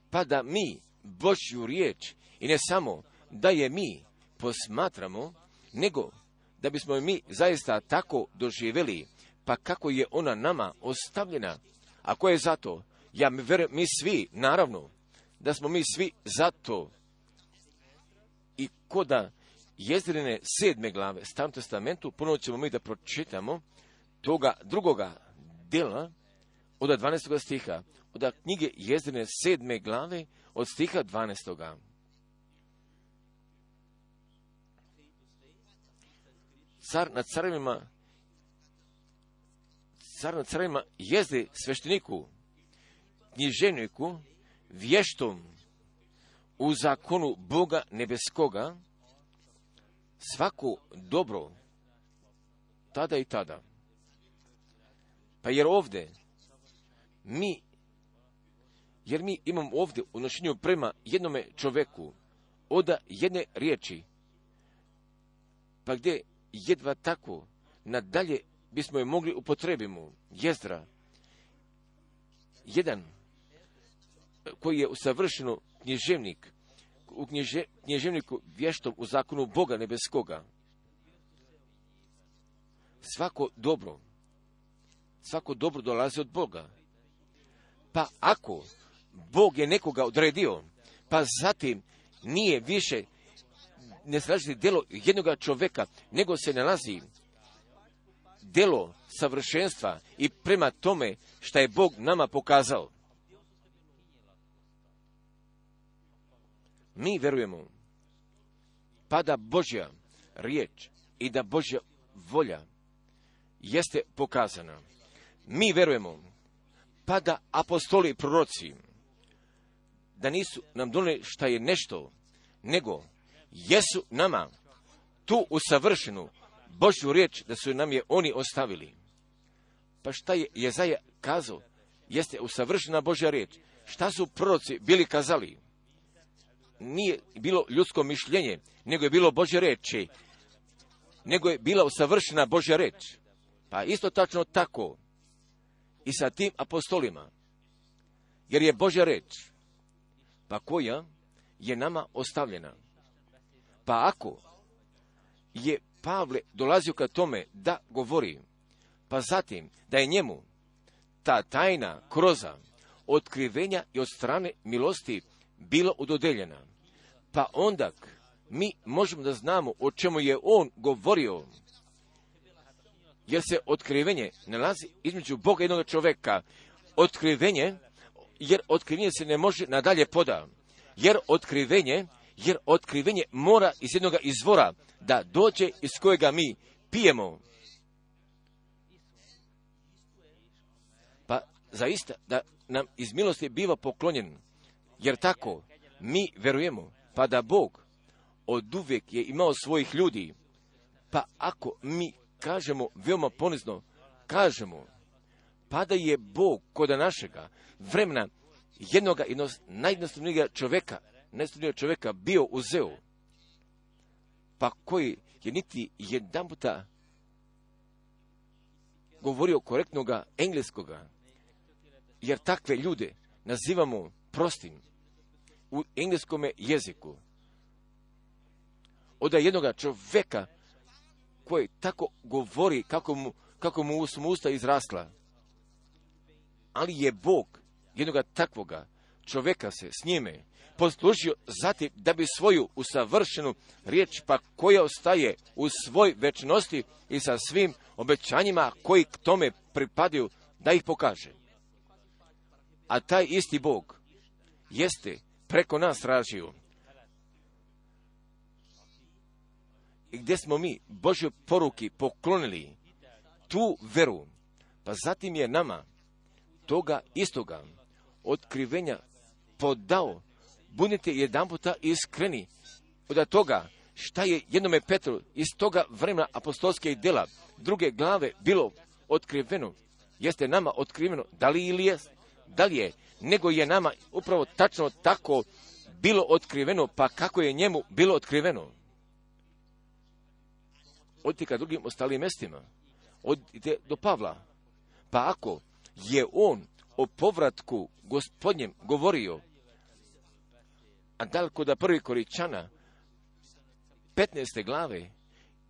pa da mi Božju riječ i ne samo da je mi posmatramo, nego da bismo mi zaista tako doživjeli, pa kako je ona nama ostavljena. A ko je zato? Ja verujem, mi svi, naravno, da smo mi svi zato. I koda jezdirine sedme glave Starom testamentu, ponovno ćemo mi da pročitamo toga drugoga dela od 12. stiha, od knjige jezdirine sedme glave od stiha 12. Car nad carevima car nad carevima jezdi svešteniku, knjiženiku, vještom u zakonu Boga nebeskoga, svako dobro, tada i tada. Pa jer ovdje mi, jer mi imamo ovdje u nošenju prema jednome čoveku, oda jedne riječi, pa gdje jedva tako nadalje bismo je mogli upotrebimo, jezdra, jedan koji je usavršeno knježevnik, u knježe, knježevniku vještom u zakonu Boga nebeskoga. Svako dobro, svako dobro dolazi od Boga. Pa ako Bog je nekoga odredio, pa zatim nije više ne slaži djelo jednoga čovjeka, nego se nalazi djelo savršenstva i prema tome što je Bog nama pokazao. Mi verujemo pa da Božja riječ i da Božja volja jeste pokazana. Mi verujemo pa da apostoli i proroci da nisu nam donijeli šta je nešto, nego jesu nama tu usavršenu Božju riječ da su nam je oni ostavili. Pa šta je Jezaja kazao? Jeste usavršena Božja riječ. Šta su proroci bili kazali? Nije bilo ljudsko mišljenje, nego je bilo Božja riječi. Nego je bila usavršena Božja riječ. Pa isto tačno tako i sa tim apostolima. Jer je Božja riječ. Pa koja je nama ostavljena. Pa ako je Pavle dolazio ka tome da govori, pa zatim da je njemu ta tajna kroza otkrivenja i od strane milosti bilo udodeljena. Pa onda mi možemo da znamo o čemu je on govorio, jer se otkrivenje nalazi između Boga jednog čovjeka. Otkrivenje, jer otkrivenje se ne može nadalje poda, jer otkrivenje jer otkrivenje mora iz jednog izvora da dođe iz kojega mi pijemo. Pa zaista da nam iz milosti biva poklonjen, jer tako mi verujemo, pa da Bog od je imao svojih ljudi, pa ako mi kažemo veoma ponizno, kažemo, pa da je Bog kod našega vremena jednoga najjednostavnijega čoveka najstudnijeg čovjeka bio uzeo, pa koji je niti jedan puta govorio korektnoga engleskoga, jer takve ljude nazivamo prostim u engleskome jeziku. Od jednoga čovjeka koji tako govori kako mu, kako mu su mu usta izrasla. Ali je Bog jednoga takvoga čovjeka se s njime poslužio zatim da bi svoju usavršenu riječ pa koja ostaje u svoj večnosti i sa svim obećanjima koji k tome pripadaju da ih pokaže. A taj isti Bog jeste preko nas tražio gdje smo mi Božoj poruki poklonili tu veru, pa zatim je nama toga istoga otkrivenja podao. Budite jedan puta iskreni od toga šta je jednome Petru iz toga vremena apostolskih dela druge glave bilo otkriveno. Jeste nama otkriveno, da li ili je, da li je, nego je nama upravo tačno tako bilo otkriveno, pa kako je njemu bilo otkriveno. Odite ka drugim ostalim mestima. Odite do Pavla. Pa ako je on o povratku gospodnjem govorio, a da kod prvi koričana 15. glave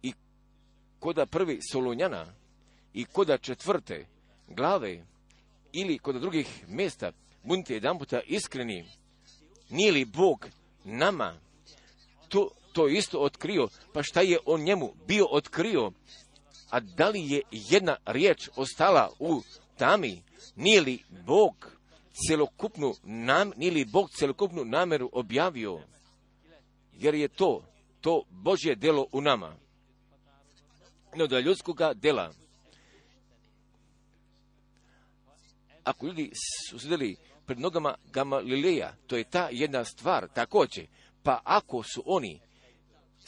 i koda prvi Solunjana i koda četvrte glave ili kod drugih mjesta, budite jedan puta iskreni, nije li Bog nama to, to isto otkrio, pa šta je on njemu bio otkrio, a da li je jedna riječ ostala u tami, nije li Bog celokupnu nam, nije li Bog celokupnu nameru objavio, jer je to, to Božje delo u nama. No da ljudskoga dela, ako ljudi su sedeli pred nogama Gamalileja, to je ta jedna stvar, također, pa ako su oni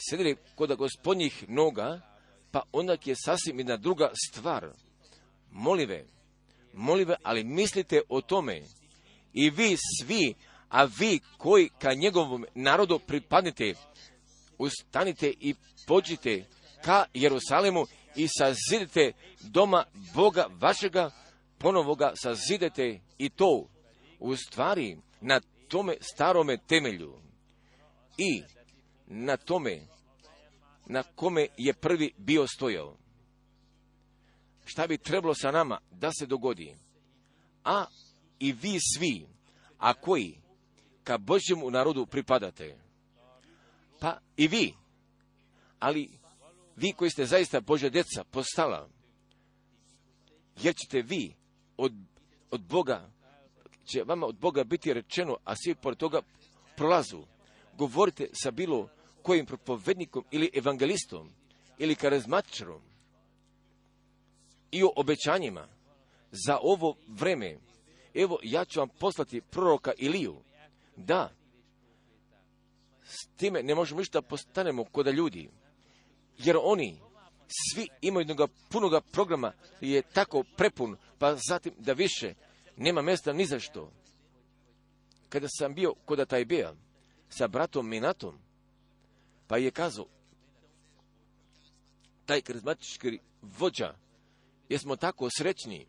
sedeli kod gospodnjih noga, pa onda je sasvim jedna druga stvar. Molive, molive, ali mislite o tome. I vi svi, a vi koji ka njegovom narodu pripadnite, ustanite i pođite ka Jerusalemu i sazidite doma Boga vašega, ponovo ga sazidete i to u stvari na tome starome temelju i na tome na kome je prvi bio stojao. Šta bi trebalo sa nama da se dogodi? A i vi svi, a koji ka Božjemu narodu pripadate, pa i vi, ali vi koji ste zaista Božja djeca postala, jer ćete vi od, od Boga, će vama od Boga biti rečeno, a svi pored toga prolazu. Govorite sa bilo kojim propovednikom ili evangelistom ili karizmatičarom i o obećanjima za ovo vreme. Evo, ja ću vam poslati proroka Iliju. Da, s time ne možemo ništa postanemo kod ljudi, jer oni svi imaju jednog punoga programa je tako prepun, pa zatim da više nema mjesta ni za što. Kada sam bio kod Tajbeja sa bratom Minatom, pa je kazao, taj karizmatički vođa, jesmo tako srećni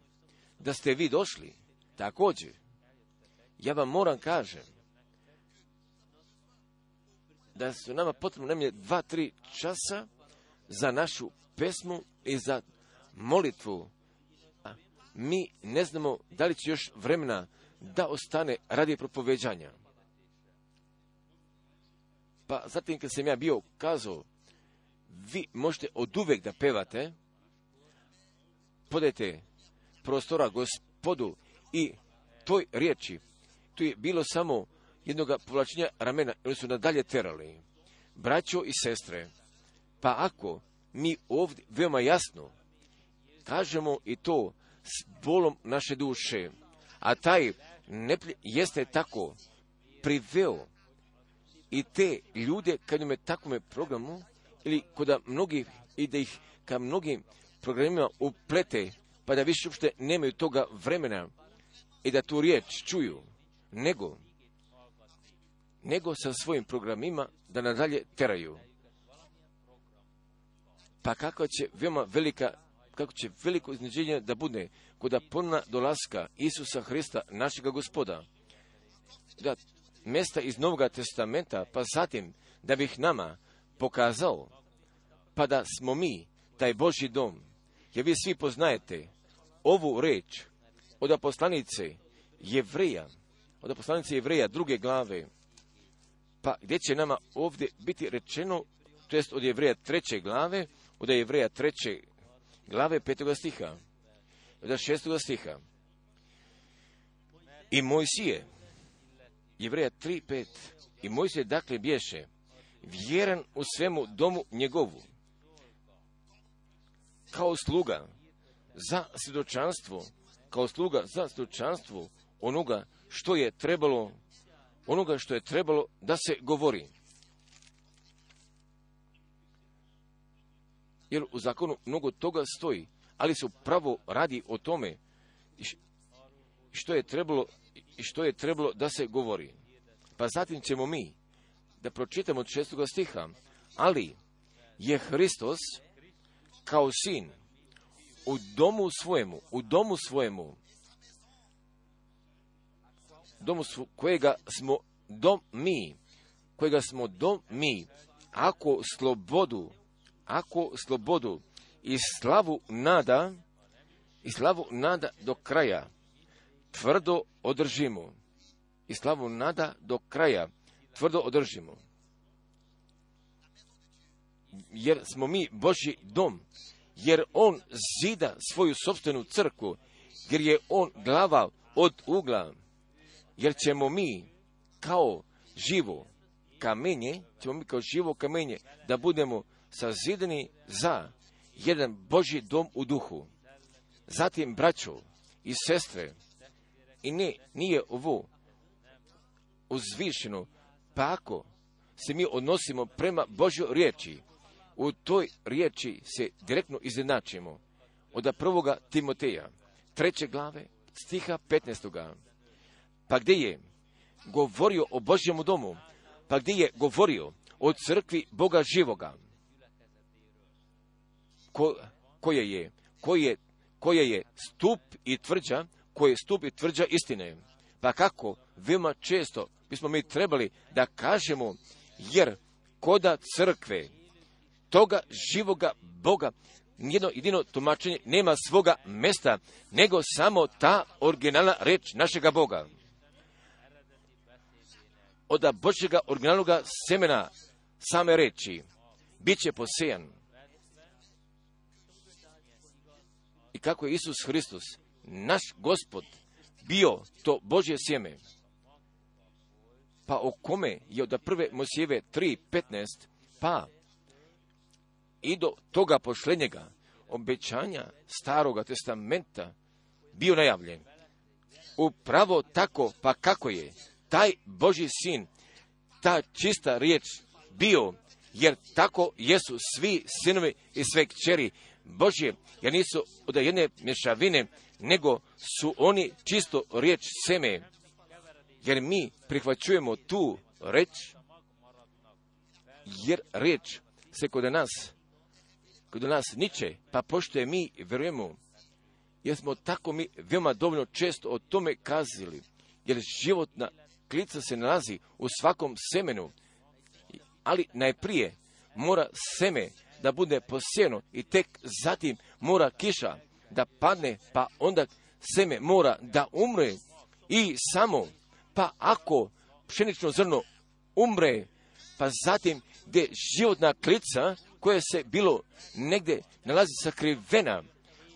da ste vi došli, također, ja vam moram kažem, da su nama potrebno najmanje dva, tri časa za našu pesmu i za molitvu. Mi ne znamo da li će još vremena da ostane radi propoveđanja. Pa zatim kad sam ja bio kazao, vi možete od uvek da pevate, podajte prostora gospodu i toj riječi, tu je bilo samo jednog povlačenja ramena, oni su nadalje terali. Braćo i sestre, pa ako mi ovdje veoma jasno kažemo i to s bolom naše duše, a taj neplje, jeste tako priveo i te ljude kad im je takvome programu ili kod mnogi i da ih ka mnogim programima uplete pa da više uopšte nemaju toga vremena i da tu riječ čuju, nego nego sa svojim programima da nadalje teraju. Pa kako će veoma velika, kako će veliko izneđenje da bude kod puna dolaska Isusa Hrista, našega gospoda. Da mjesta iz Novog testamenta, pa zatim da bih nama pokazao, pa da smo mi, taj Boži dom, jer vi svi poznajete ovu reč od aposlanice Jevreja, od aposlanice Jevreja druge glave, pa gdje će nama ovdje biti rečeno, to jest od Jevreja treće glave, od Jevreja treće glave petoga stiha, od šestoga stiha. I Mojsije, Jevreja 3.5, i Mojsije dakle bješe vjeran u svemu domu njegovu, kao sluga za svjedočanstvo, kao sluga za svjedočanstvo onoga što je trebalo, onoga što je trebalo da se govori. Jer u zakonu mnogo toga stoji, ali se upravo radi o tome što je trebalo, što je trebalo da se govori. Pa zatim ćemo mi da pročitamo od šestoga stiha, ali je Hristos kao sin u domu svojemu, u domu svojemu, domu kojega smo dom mi, kojega smo dom mi, ako slobodu, ako slobodu i slavu nada, i slavu nada do kraja, tvrdo održimo. I slavu nada do kraja, tvrdo održimo. Jer smo mi Božji dom, jer on zida svoju sobstvenu crku, jer je on glava od ugla, jer ćemo mi kao živo kamenje, ćemo mi kao živo kamenje da budemo sazidani za jedan Božji dom u duhu. Zatim, braćo i sestre, i ne, nije ovo uzvišeno, pa ako se mi odnosimo prema Božjoj riječi, u toj riječi se direktno izjednačimo. Od prvoga Timoteja, treće glave, stiha 15. Pa gdje je govorio o Božjemu domu, pa gdje je govorio o crkvi Boga živoga, ko, koje je, koje, koje je stup i tvrđa, koje je stup i tvrđa istine. Pa kako, veoma često bismo mi trebali da kažemo, jer koda crkve, toga živoga Boga, nijedno jedino tumačenje nema svoga mesta, nego samo ta originalna reč našega Boga. Od Božjega originalnog semena same reči bit će posejan. I kako je Isus Hristos, naš gospod, bio to Božje sjeme, pa o kome je od prve Mosijeve 3.15, pa i do toga pošlenjega obećanja staroga testamenta bio najavljen. Upravo tako, pa kako je taj Boži sin, ta čista riječ bio, jer tako jesu svi sinovi i sve kćeri Božje, jer nisu od jedne mješavine, nego su oni čisto riječ seme, jer mi prihvaćujemo tu reč, jer reč se kod nas kod nas niče, pa pošto je mi vjerujemo, jer smo tako mi veoma dovoljno često o tome kazili, jer životna klica se nalazi u svakom semenu, ali najprije mora seme da bude posjeno i tek zatim mora kiša da padne, pa onda seme mora da umre i samo, pa ako pšenično zrno umre, pa zatim gdje životna klica koje se bilo negdje nalazi sakrivena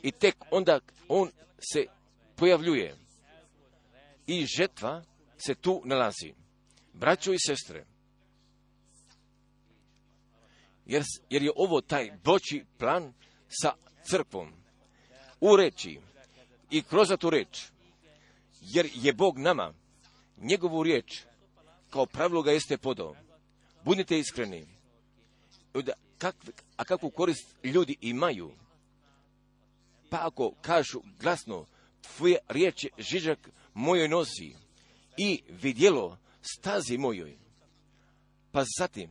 i tek onda on se pojavljuje. I žetva se tu nalazi. Braćo i sestre, jer, jer je ovo taj boći plan sa crkvom u reči i kroz tu reč, jer je Bog nama njegovu riječ kao pravilo ga jeste podao. Budite iskreni. a kakvu korist ljudi imaju? Pa ako kažu glasno, tvoje riječ žižak mojoj nosi i vidjelo stazi mojoj. Pa zatim,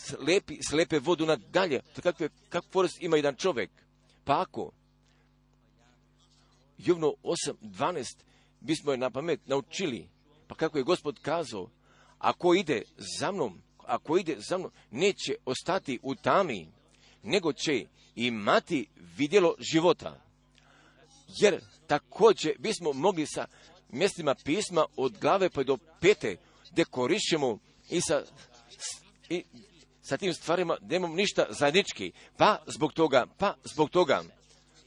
slepi, slepe vodu nadalje. Kakve, kakvu korist ima jedan čovjek? Pa ako, Jovno 8.12 bismo je na pamet naučili, pa kako je gospod kazao, ako ide za mnom, ako ide za mnom, neće ostati u tami, nego će imati vidjelo života. Jer također bismo mogli sa mjestima pisma od glave pa do pete dekorišemo i sa, i sa tim stvarima nemamo ništa zajednički. Pa zbog toga, pa zbog toga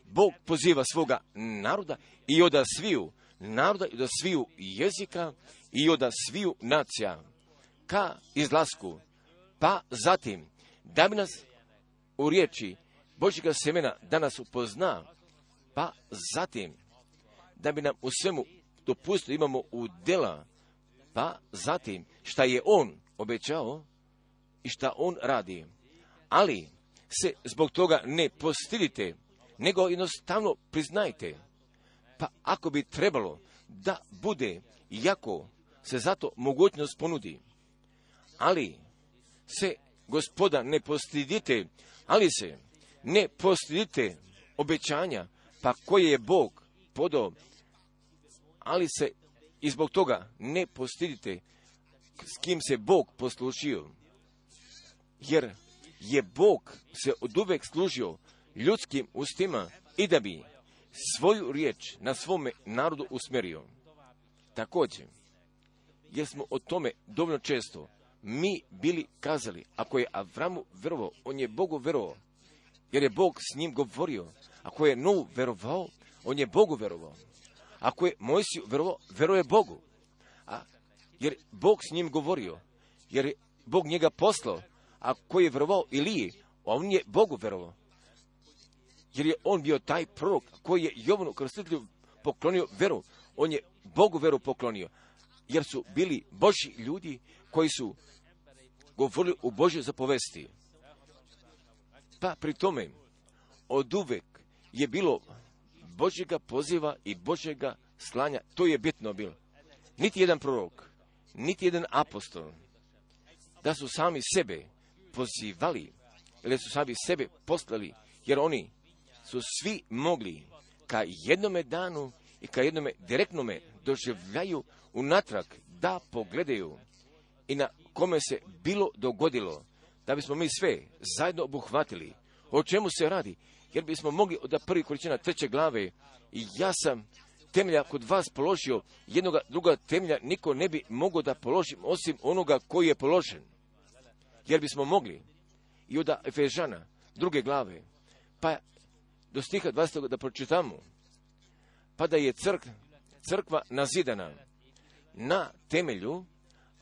Bog poziva svoga naroda i od sviju naroda i od sviju jezika i od sviju nacija ka izlasku, pa zatim, da bi nas u riječi Božjega semena da nas upozna, pa zatim, da bi nam u svemu dopustio imamo u dela, pa zatim, šta je On obećao i šta On radi. Ali se zbog toga ne postidite, nego jednostavno priznajte. Pa ako bi trebalo da bude jako se zato mogućnost ponudi. Ali se gospoda ne postidite, ali se ne postidite obećanja, pa koje je Bog podao, ali se i zbog toga ne postidite s kim se Bog poslužio. Jer je Bog se od uvek služio ljudskim ustima i da bi svoju riječ na svome narodu usmjerio. Također, jer smo o tome dovoljno često mi bili kazali, ako je Avramu verovao, on je Bogu verovao, jer je Bog s njim govorio. Ako je Novu verovao, on je Bogu verovao. Ako je Mojsiju verovao, veruje Bogu. A, jer Bog s njim govorio, jer je Bog njega poslao, a koji je verovao Iliji, on je Bogu verovao. Jer je on bio taj prorok koji je Jovanu krstitelju poklonio veru. On je Bogu veru poklonio. Jer su bili Boži ljudi koji su govorili u Božje zapovesti. Pa pri tome, od uvek je bilo Božjega poziva i Božjega slanja. To je bitno bilo. Niti jedan prorok, niti jedan apostol, da su sami sebe pozivali, ili su sami sebe poslali, jer oni su svi mogli ka jednome danu i ka jednome direktnome doživljaju unatrag da pogledaju i na kome se bilo dogodilo, da bismo mi sve zajedno obuhvatili. O čemu se radi? Jer bismo mogli od prvi količina treće glave i ja sam temelja kod vas položio, jednoga druga temelja niko ne bi mogao da položim osim onoga koji je položen. Jer bismo mogli i od Efežana druge glave, pa do stiha 20. da pročitamo, pa da je crk, crkva nazidana na temelju,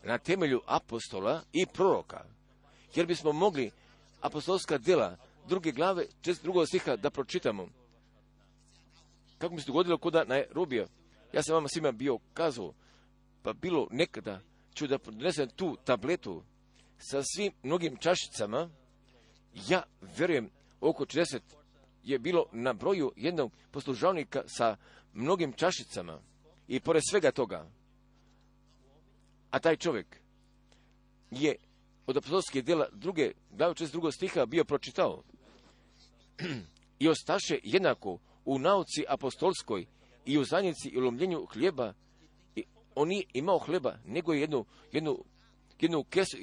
na temelju apostola i proroka. Jer bismo mogli apostolska djela druge glave, čest drugog stiha da pročitamo. Kako mi se dogodilo kuda na Rubio? Ja sam vama svima bio kazao, pa bilo nekada ću da podnesem tu tabletu sa svim mnogim čašicama, ja verujem oko 40 je bilo na broju jednog poslužavnika sa mnogim čašicama i pored svega toga. A taj čovjek je od apostolskih djela druge, glave drugog stiha bio pročitao. I ostaše jednako u nauci apostolskoj i u zanjici i lomljenju hljeba. I on nije imao hleba, nego je jednu, jednu, jednu kesu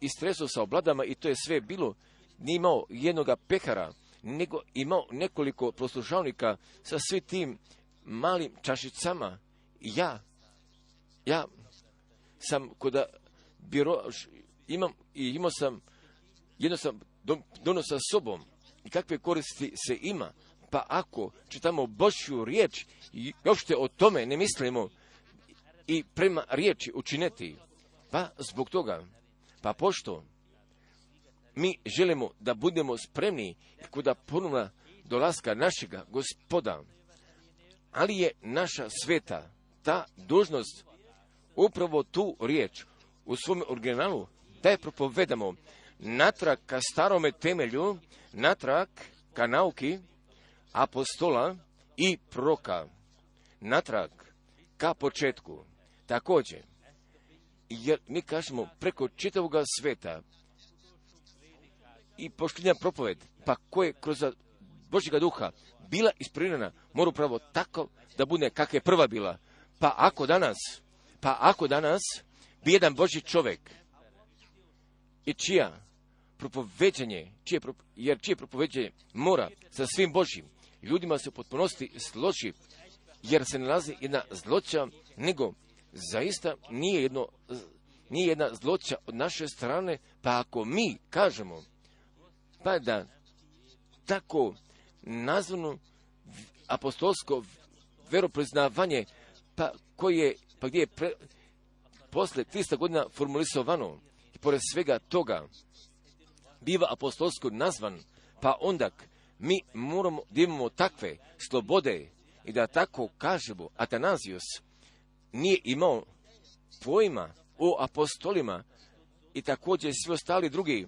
istresao sa obladama i to je sve bilo. Nije imao jednoga pekara, nego imao nekoliko poslušalnika sa svi tim malim čašicama. Ja, ja sam kod biro, imam i imao sam, jedno sam dono sa sobom i kakve koristi se ima. Pa ako čitamo Božju riječ i još te o tome ne mislimo i prema riječi učineti, pa zbog toga, pa pošto mi želimo da budemo spremni kuda ponovna dolaska našega gospoda, ali je naša sveta ta dužnost upravo tu riječ u svom originalu da je propovedamo. Natrag ka starome temelju, natrag ka nauki apostola i proka, natrag ka početku. Također, jer mi kažemo preko čitavoga sveta i poštljenja propoved, pa koje kroz Božjega duha bila isprinjena, mora upravo tako da bude kakva je prva bila. Pa ako danas, pa ako danas bi jedan Božji čovjek i čija propoveđenje, čije, jer čije propoveđenje mora sa svim Božjim ljudima se u potpunosti složi, jer se nalazi jedna zloća, nego zaista nije, jedno, nije jedna zloća od naše strane, pa ako mi kažemo pa da tako nazvano apostolsko veropriznavanje, pa koje pa gdje je pre, posle 300 godina formulisovano i pored svega toga biva apostolsko nazvan, pa onda mi moramo da imamo takve slobode i da tako kažemo, Atanazijos nije imao pojma o apostolima i također svi ostali drugi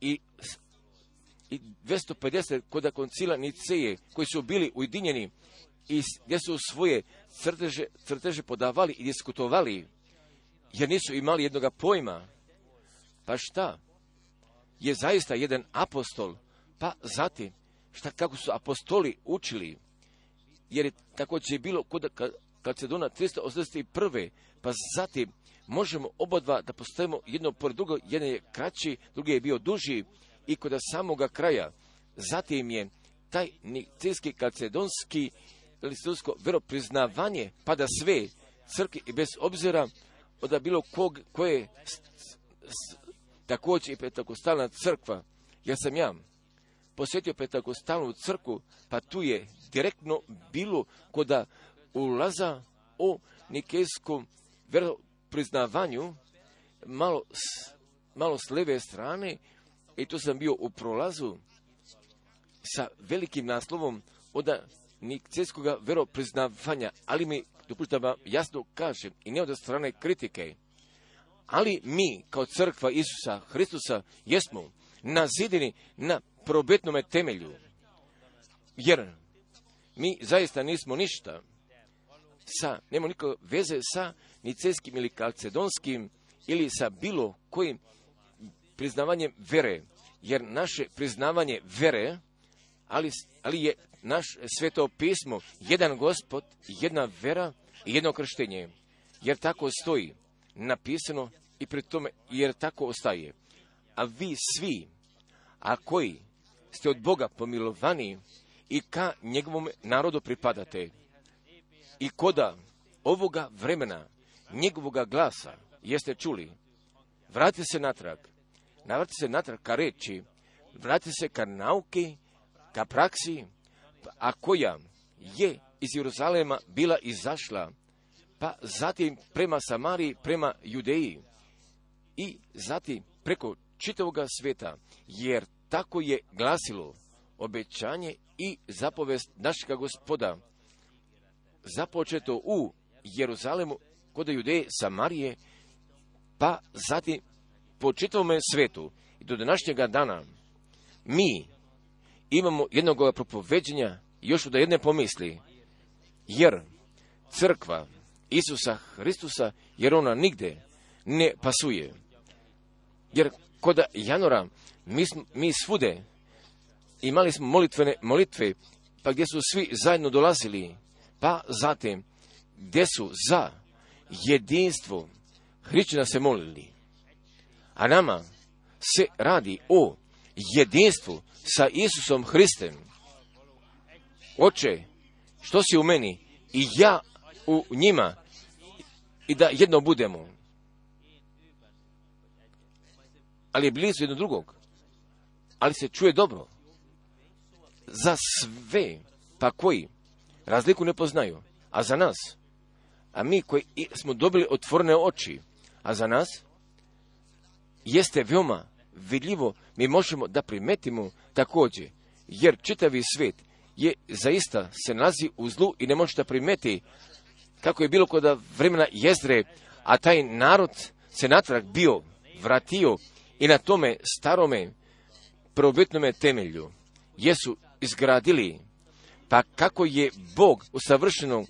i, i 250 kod koncila Niceje koji su bili ujedinjeni i gdje su svoje crteže, crteže podavali i diskutovali jer nisu imali jednoga pojma. Pa šta? Je zaista jedan apostol, pa zatim šta kako su apostoli učili, jer je također bilo kod kad se dona 381. pa zatim možemo oba dva da postavimo jedno pored drugo, jedan je kraći, drugi je bio duži i kod samoga kraja. Zatim je taj nicijski kalcedonski listovsko veropriznavanje pada sve crkve i bez obzira od bilo kog koje također i petakostalna crkva. Ja sam ja posjetio petakostalnu crkvu, pa tu je direktno bilo koda ulaza o nikejskom veropriznavanju malo, malo s leve strane i tu sam bio u prolazu sa velikim naslovom od nikcijskog veropriznavanja, ali mi vam jasno kažem i ne od strane kritike, ali mi kao crkva Isusa Hristusa jesmo nazideni na probetnome temelju, jer mi zaista nismo ništa sa, nema nikakve veze sa nicejskim ili kalcedonskim ili sa bilo kojim priznavanjem vere, jer naše priznavanje vere, ali, ali je naš sveto pismo jedan gospod, jedna vera i jedno krštenje, jer tako stoji napisano i pri tome, jer tako ostaje. A vi svi, a koji ste od Boga pomilovani i ka njegovom narodu pripadate, i koda ovoga vremena, njegovoga glasa, jeste čuli, vrati se natrag, navrati se natrag ka reči, vrati se ka nauki, ka praksi, a koja je iz Jeruzalema bila izašla, pa zatim prema Samariji, prema Judeji i zatim preko čitavoga sveta, jer tako je glasilo obećanje i zapovest našega gospoda, započeto u Jeruzalemu, kod Judeje, Samarije, pa zatim po čitavome svetu i do današnjega dana mi imamo jednog propoveđenja još da jedne pomisli, jer crkva Isusa Hristusa, jer ona nigde ne pasuje. Jer kod Janora mi, mi svude imali smo molitvene molitve, pa gdje su svi zajedno dolazili pa zatim, gdje su za jedinstvo hrišćana se molili. A nama se radi o jedinstvu sa Isusom Hristem. Oče, što si u meni i ja u njima i da jedno budemo. Ali je blizu jedno drugog. Ali se čuje dobro. Za sve, pa koji? razliku ne poznaju. A za nas, a mi koji smo dobili otvorene oči, a za nas, jeste veoma vidljivo, mi možemo da primetimo također, jer čitavi svijet je zaista se nalazi u zlu i ne može da primeti kako je bilo kod vremena jezre, a taj narod se natrag bio, vratio i na tome starome prvobitnome temelju. Jesu izgradili. Pa kako je Bog u savršenom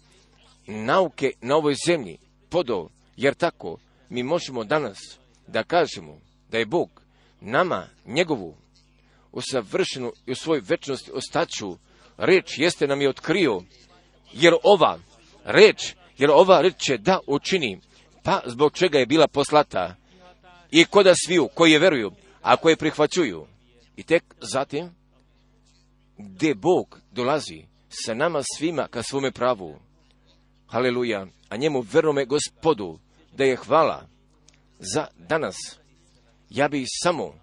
nauke na ovoj zemlji podao, jer tako mi možemo danas da kažemo da je Bog nama njegovu usavršenu i u svojoj večnosti ostaću reč jeste nam je otkrio, jer ova reč, jer ova reč će da učini, pa zbog čega je bila poslata i koda sviju koji je veruju, a koji prihvaćuju. I tek zatim gdje Bog dolazi sa nama svima ka svome pravu. Haleluja. A njemu verome gospodu da je hvala za danas. Ja bih samo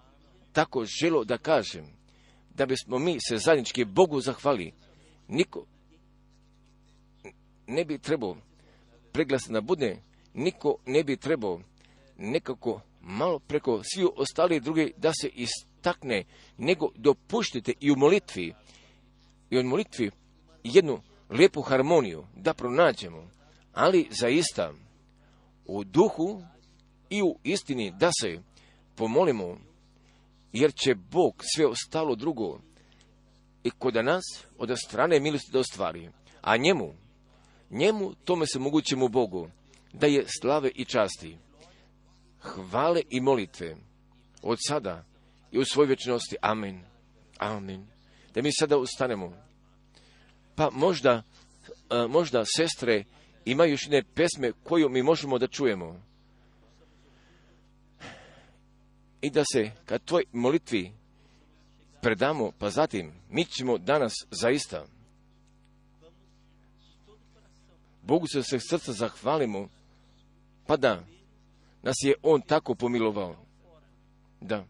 tako želo da kažem da bismo mi se zajednički Bogu zahvali. Niko ne bi trebao preglasno da bude, niko ne bi trebao nekako malo preko svi ostali drugi da se istakne, nego dopuštite i u molitvi, i u molitvi jednu lijepu harmoniju da pronađemo, ali zaista u duhu i u istini da se pomolimo, jer će Bog sve ostalo drugo i kod nas od strane milosti da ostvari, a njemu, njemu tome se mogućemo Bogu, da je slave i časti, hvale i molitve od sada i u svoj večnosti. Amen. Amen. Da mi sada ustanemo. Pa možda, e, možda sestre imaju još jedne pesme koju mi možemo da čujemo. I da se, kad tvoj molitvi predamo, pa zatim, mi ćemo danas zaista Bogu se sve srca zahvalimo, pa da, nas je On tako pomilovao. Da.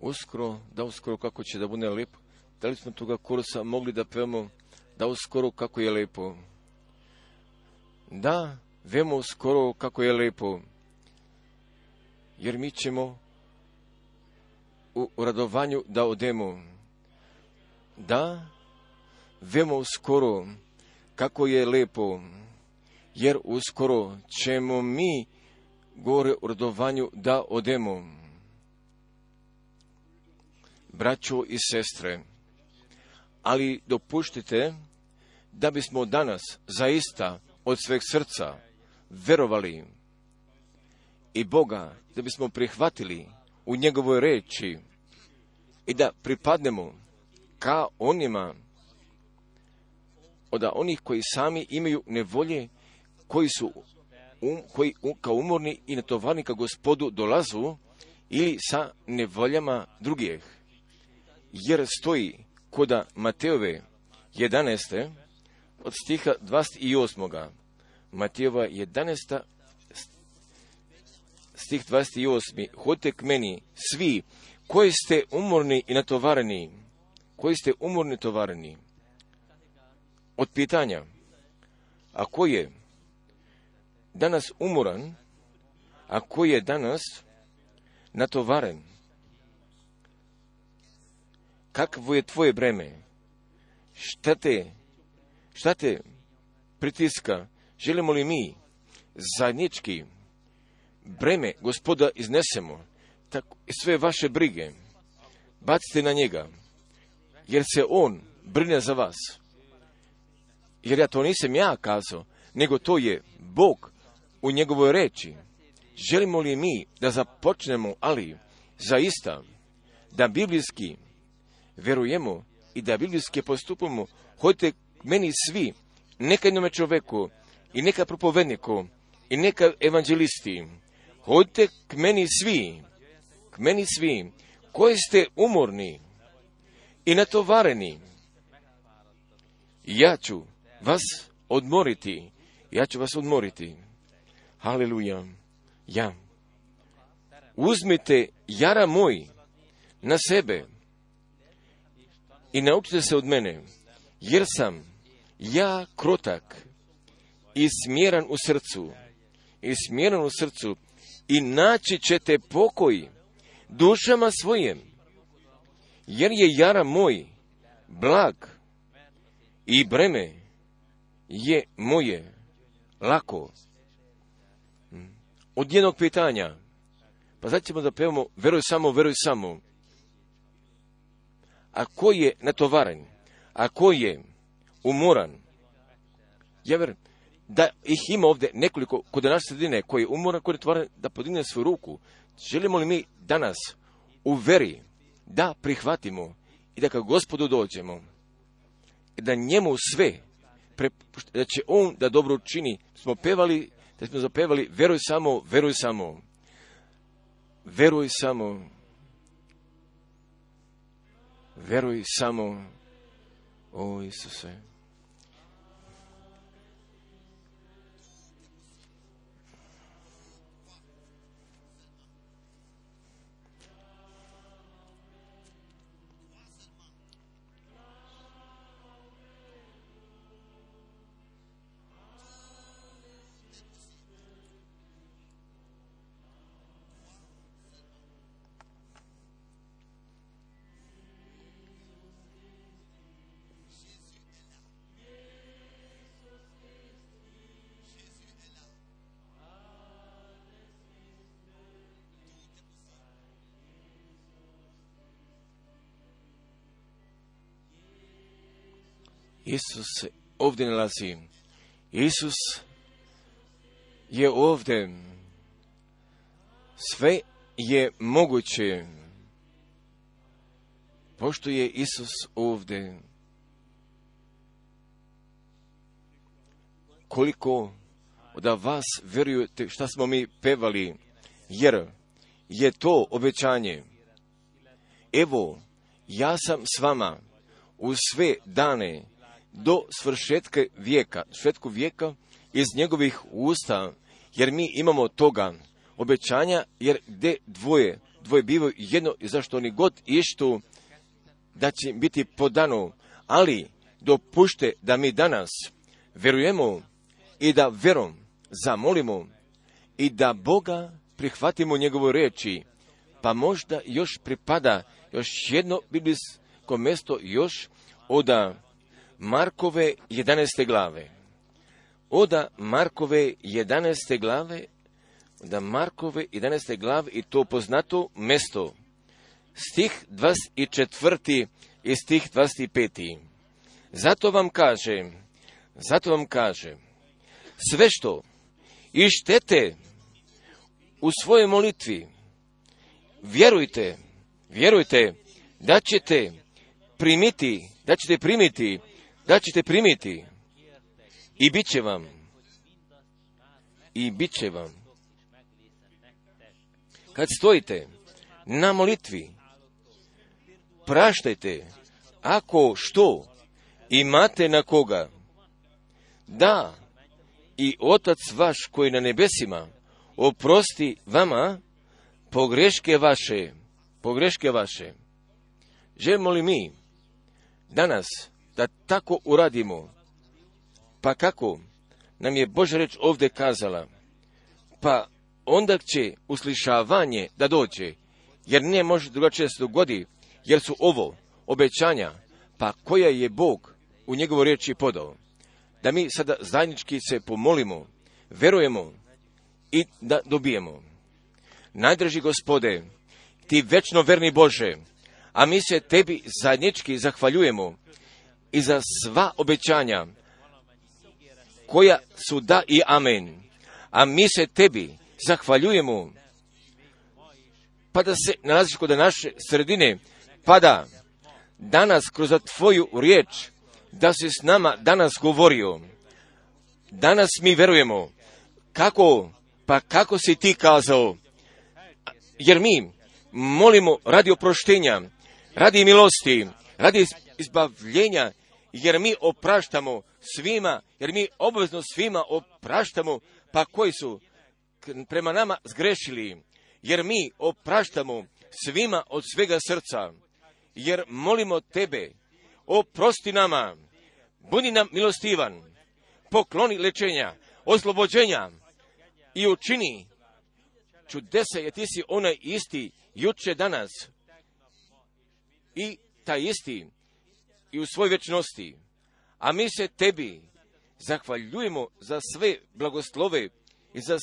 Uskoro, da uskoro kako će da bude lepo. Da li smo toga kursa mogli da pevamo da uskoro kako je lepo? Da, vemo uskoro kako je lepo. jer mi ćemo u radovanju da odemo. Da, vemo skoro kako je lepo, jer uskoro ćemo mi gore u radovanju da odemo. Braćo i sestre, ali dopuštite da bismo danas zaista od sveg srca verovali i Boga, da bismo prihvatili u njegovoj reči i da pripadnemo ka onima od onih koji sami imaju nevolje, koji su um, koji um, kao umorni i natovarni ka gospodu dolazu ili sa nevoljama drugih. Jer stoji koda Mateove 11. od stiha 28. Matejova 11. stih 28. Hodite k meni svi koji ste umorni i natovareni, koji ste umorni i tovareni. Od pitanja, a ko je danas umoran, a ko je danas natovaren, kakvo je tvoje breme, šta te, šta te pritiska, želimo li mi zajednički breme gospoda iznesemo, tako sve vaše brige, bacite na njega, jer se on brine za vas. Jer ja to nisam ja kazao, nego to je Bog u njegovoj reči. Želimo li mi da započnemo, ali zaista, da biblijski verujemo i da biblijski postupamo, hodite meni svi, neka jednome čoveku i neka propovedniku i neka evanđelisti, hodite k meni svi, k meni svi, koji ste umorni i natovareni. Ja ću vas odmoriti, ja ću vas odmoriti. Haleluja. Ja. Uzmite jara moj na sebe i naučite se od mene, jer sam ja krotak i smjeran u srcu, i smjeran u srcu, i naći ćete pokoj dušama svojim, jer je jara moj blag i breme je moje. Lako. Od jednog pitanja, pa sad ćemo da pevamo veruj samo, veruj samo. A ko je natovaren? A ko je umoran? Ja verujem da ih ima ovdje nekoliko kod naše sredine koji je umoran, koji je natovaran, da podigne svoju ruku. Želimo li mi danas u veri da prihvatimo i da kao gospodu dođemo, da njemu sve, da će on da dobro čini, smo pevali, da smo zapevali, veruj samo, veruj samo, veruj samo, veruj samo, o Isuse. Isus se ovdje nalazi. Isus je ovdje. Sve je moguće. Pošto je Isus ovdje. Koliko da vas vjerujete šta smo mi pevali, jer je to obećanje. Evo, ja sam s vama u sve dane do svršetka vijeka, svršetku vijeka iz njegovih usta, jer mi imamo toga obećanja, jer gdje dvoje, dvoje bivaju jedno i zašto oni god ištu, da će biti podano, ali dopušte da mi danas verujemo i da verom zamolimo i da Boga prihvatimo njegovu reči, pa možda još pripada još jedno biblijsko mjesto još oda Markove 11. glave. Oda Markove 11. glave, da Markove 11. glave i to poznato mesto. Stih 24. i stih 25. Zato vam kažem, zato vam kažem, sve što ištete u svojoj molitvi, vjerujte, vjerujte da ćete primiti, da ćete primiti, da ćete primiti i bit će vam, i bit će vam. Kad stojite na molitvi, praštajte ako što imate na koga. Da, i Otac vaš koji na nebesima oprosti vama pogreške vaše, pogreške vaše. Želimo li mi danas da tako uradimo? Pa kako? Nam je Boža reč ovdje kazala. Pa onda će uslišavanje da dođe, jer nije može drugačije se dogodi, jer su ovo obećanja, pa koja je Bog u njegovo riječi podao. Da mi sada zajednički se pomolimo, verujemo i da dobijemo. Najdraži gospode, ti večno verni Bože, a mi se tebi zajednički zahvaljujemo i za sva obećanja koja su da i amen. A mi se tebi zahvaljujemo pa da se nalaziš kod naše sredine, pa da danas kroz tvoju riječ da si s nama danas govorio. Danas mi verujemo. Kako? Pa kako si ti kazao? Jer mi molimo radi oproštenja, radi milosti, radi izbavljenja, jer mi opraštamo svima, jer mi obvezno svima opraštamo, pa koji su prema nama zgrešili, jer mi opraštamo svima od svega srca, jer molimo tebe, oprosti nama, budi nam milostivan, pokloni lečenja, oslobođenja i učini čudesa, jer ti si onaj isti juče danas i taj isti i u svoj večnosti. A mi se tebi zahvaljujemo za sve blagoslove i za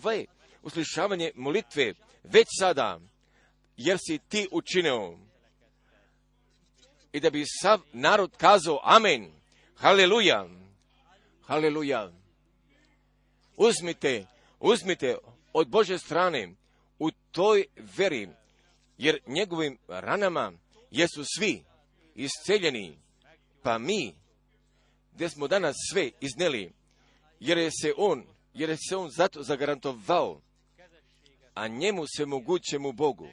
sve uslišavanje molitve već sada, jer si ti učinio. I da bi sav narod kazao amen, haleluja, haleluja. Uzmite, uzmite od Bože strane u toj veri, jer njegovim ranama jesu svi isceljeni, pa mi, gdje smo danas sve izneli, jer je se on, jer je se on zato zagarantovao, a njemu se mogućemu Bogu,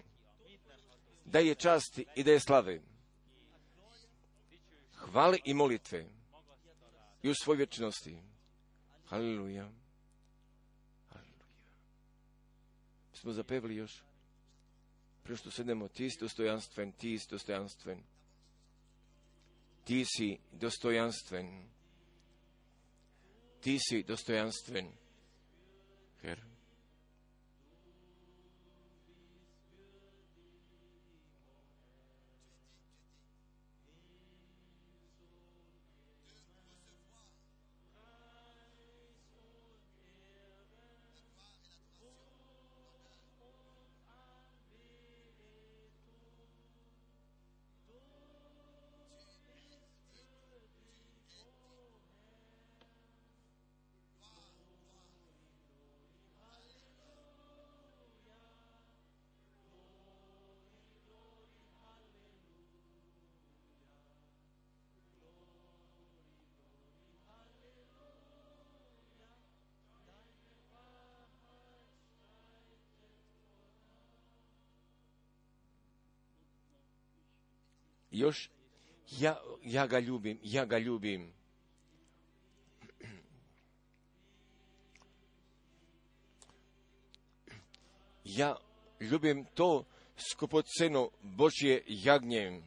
da je časti i da je slave, hvale i molitve i u svoj vječnosti. Haleluja. Smo zapevili još. Prije što sednemo, ti si dostojanstven, ti si dostojanstven ti si dostojanstven. Ti si dostojanstven, Herr. Još ja, ja ga ljubim, ja ga ljubim. Ja ljubim to skupoceno Božje jagnje.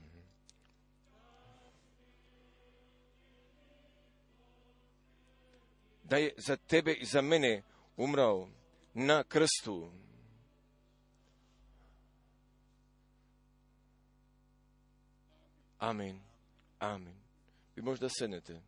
Da je za tebe i za mene umrao na krstu. Amen. Amen. Vi možda sednete.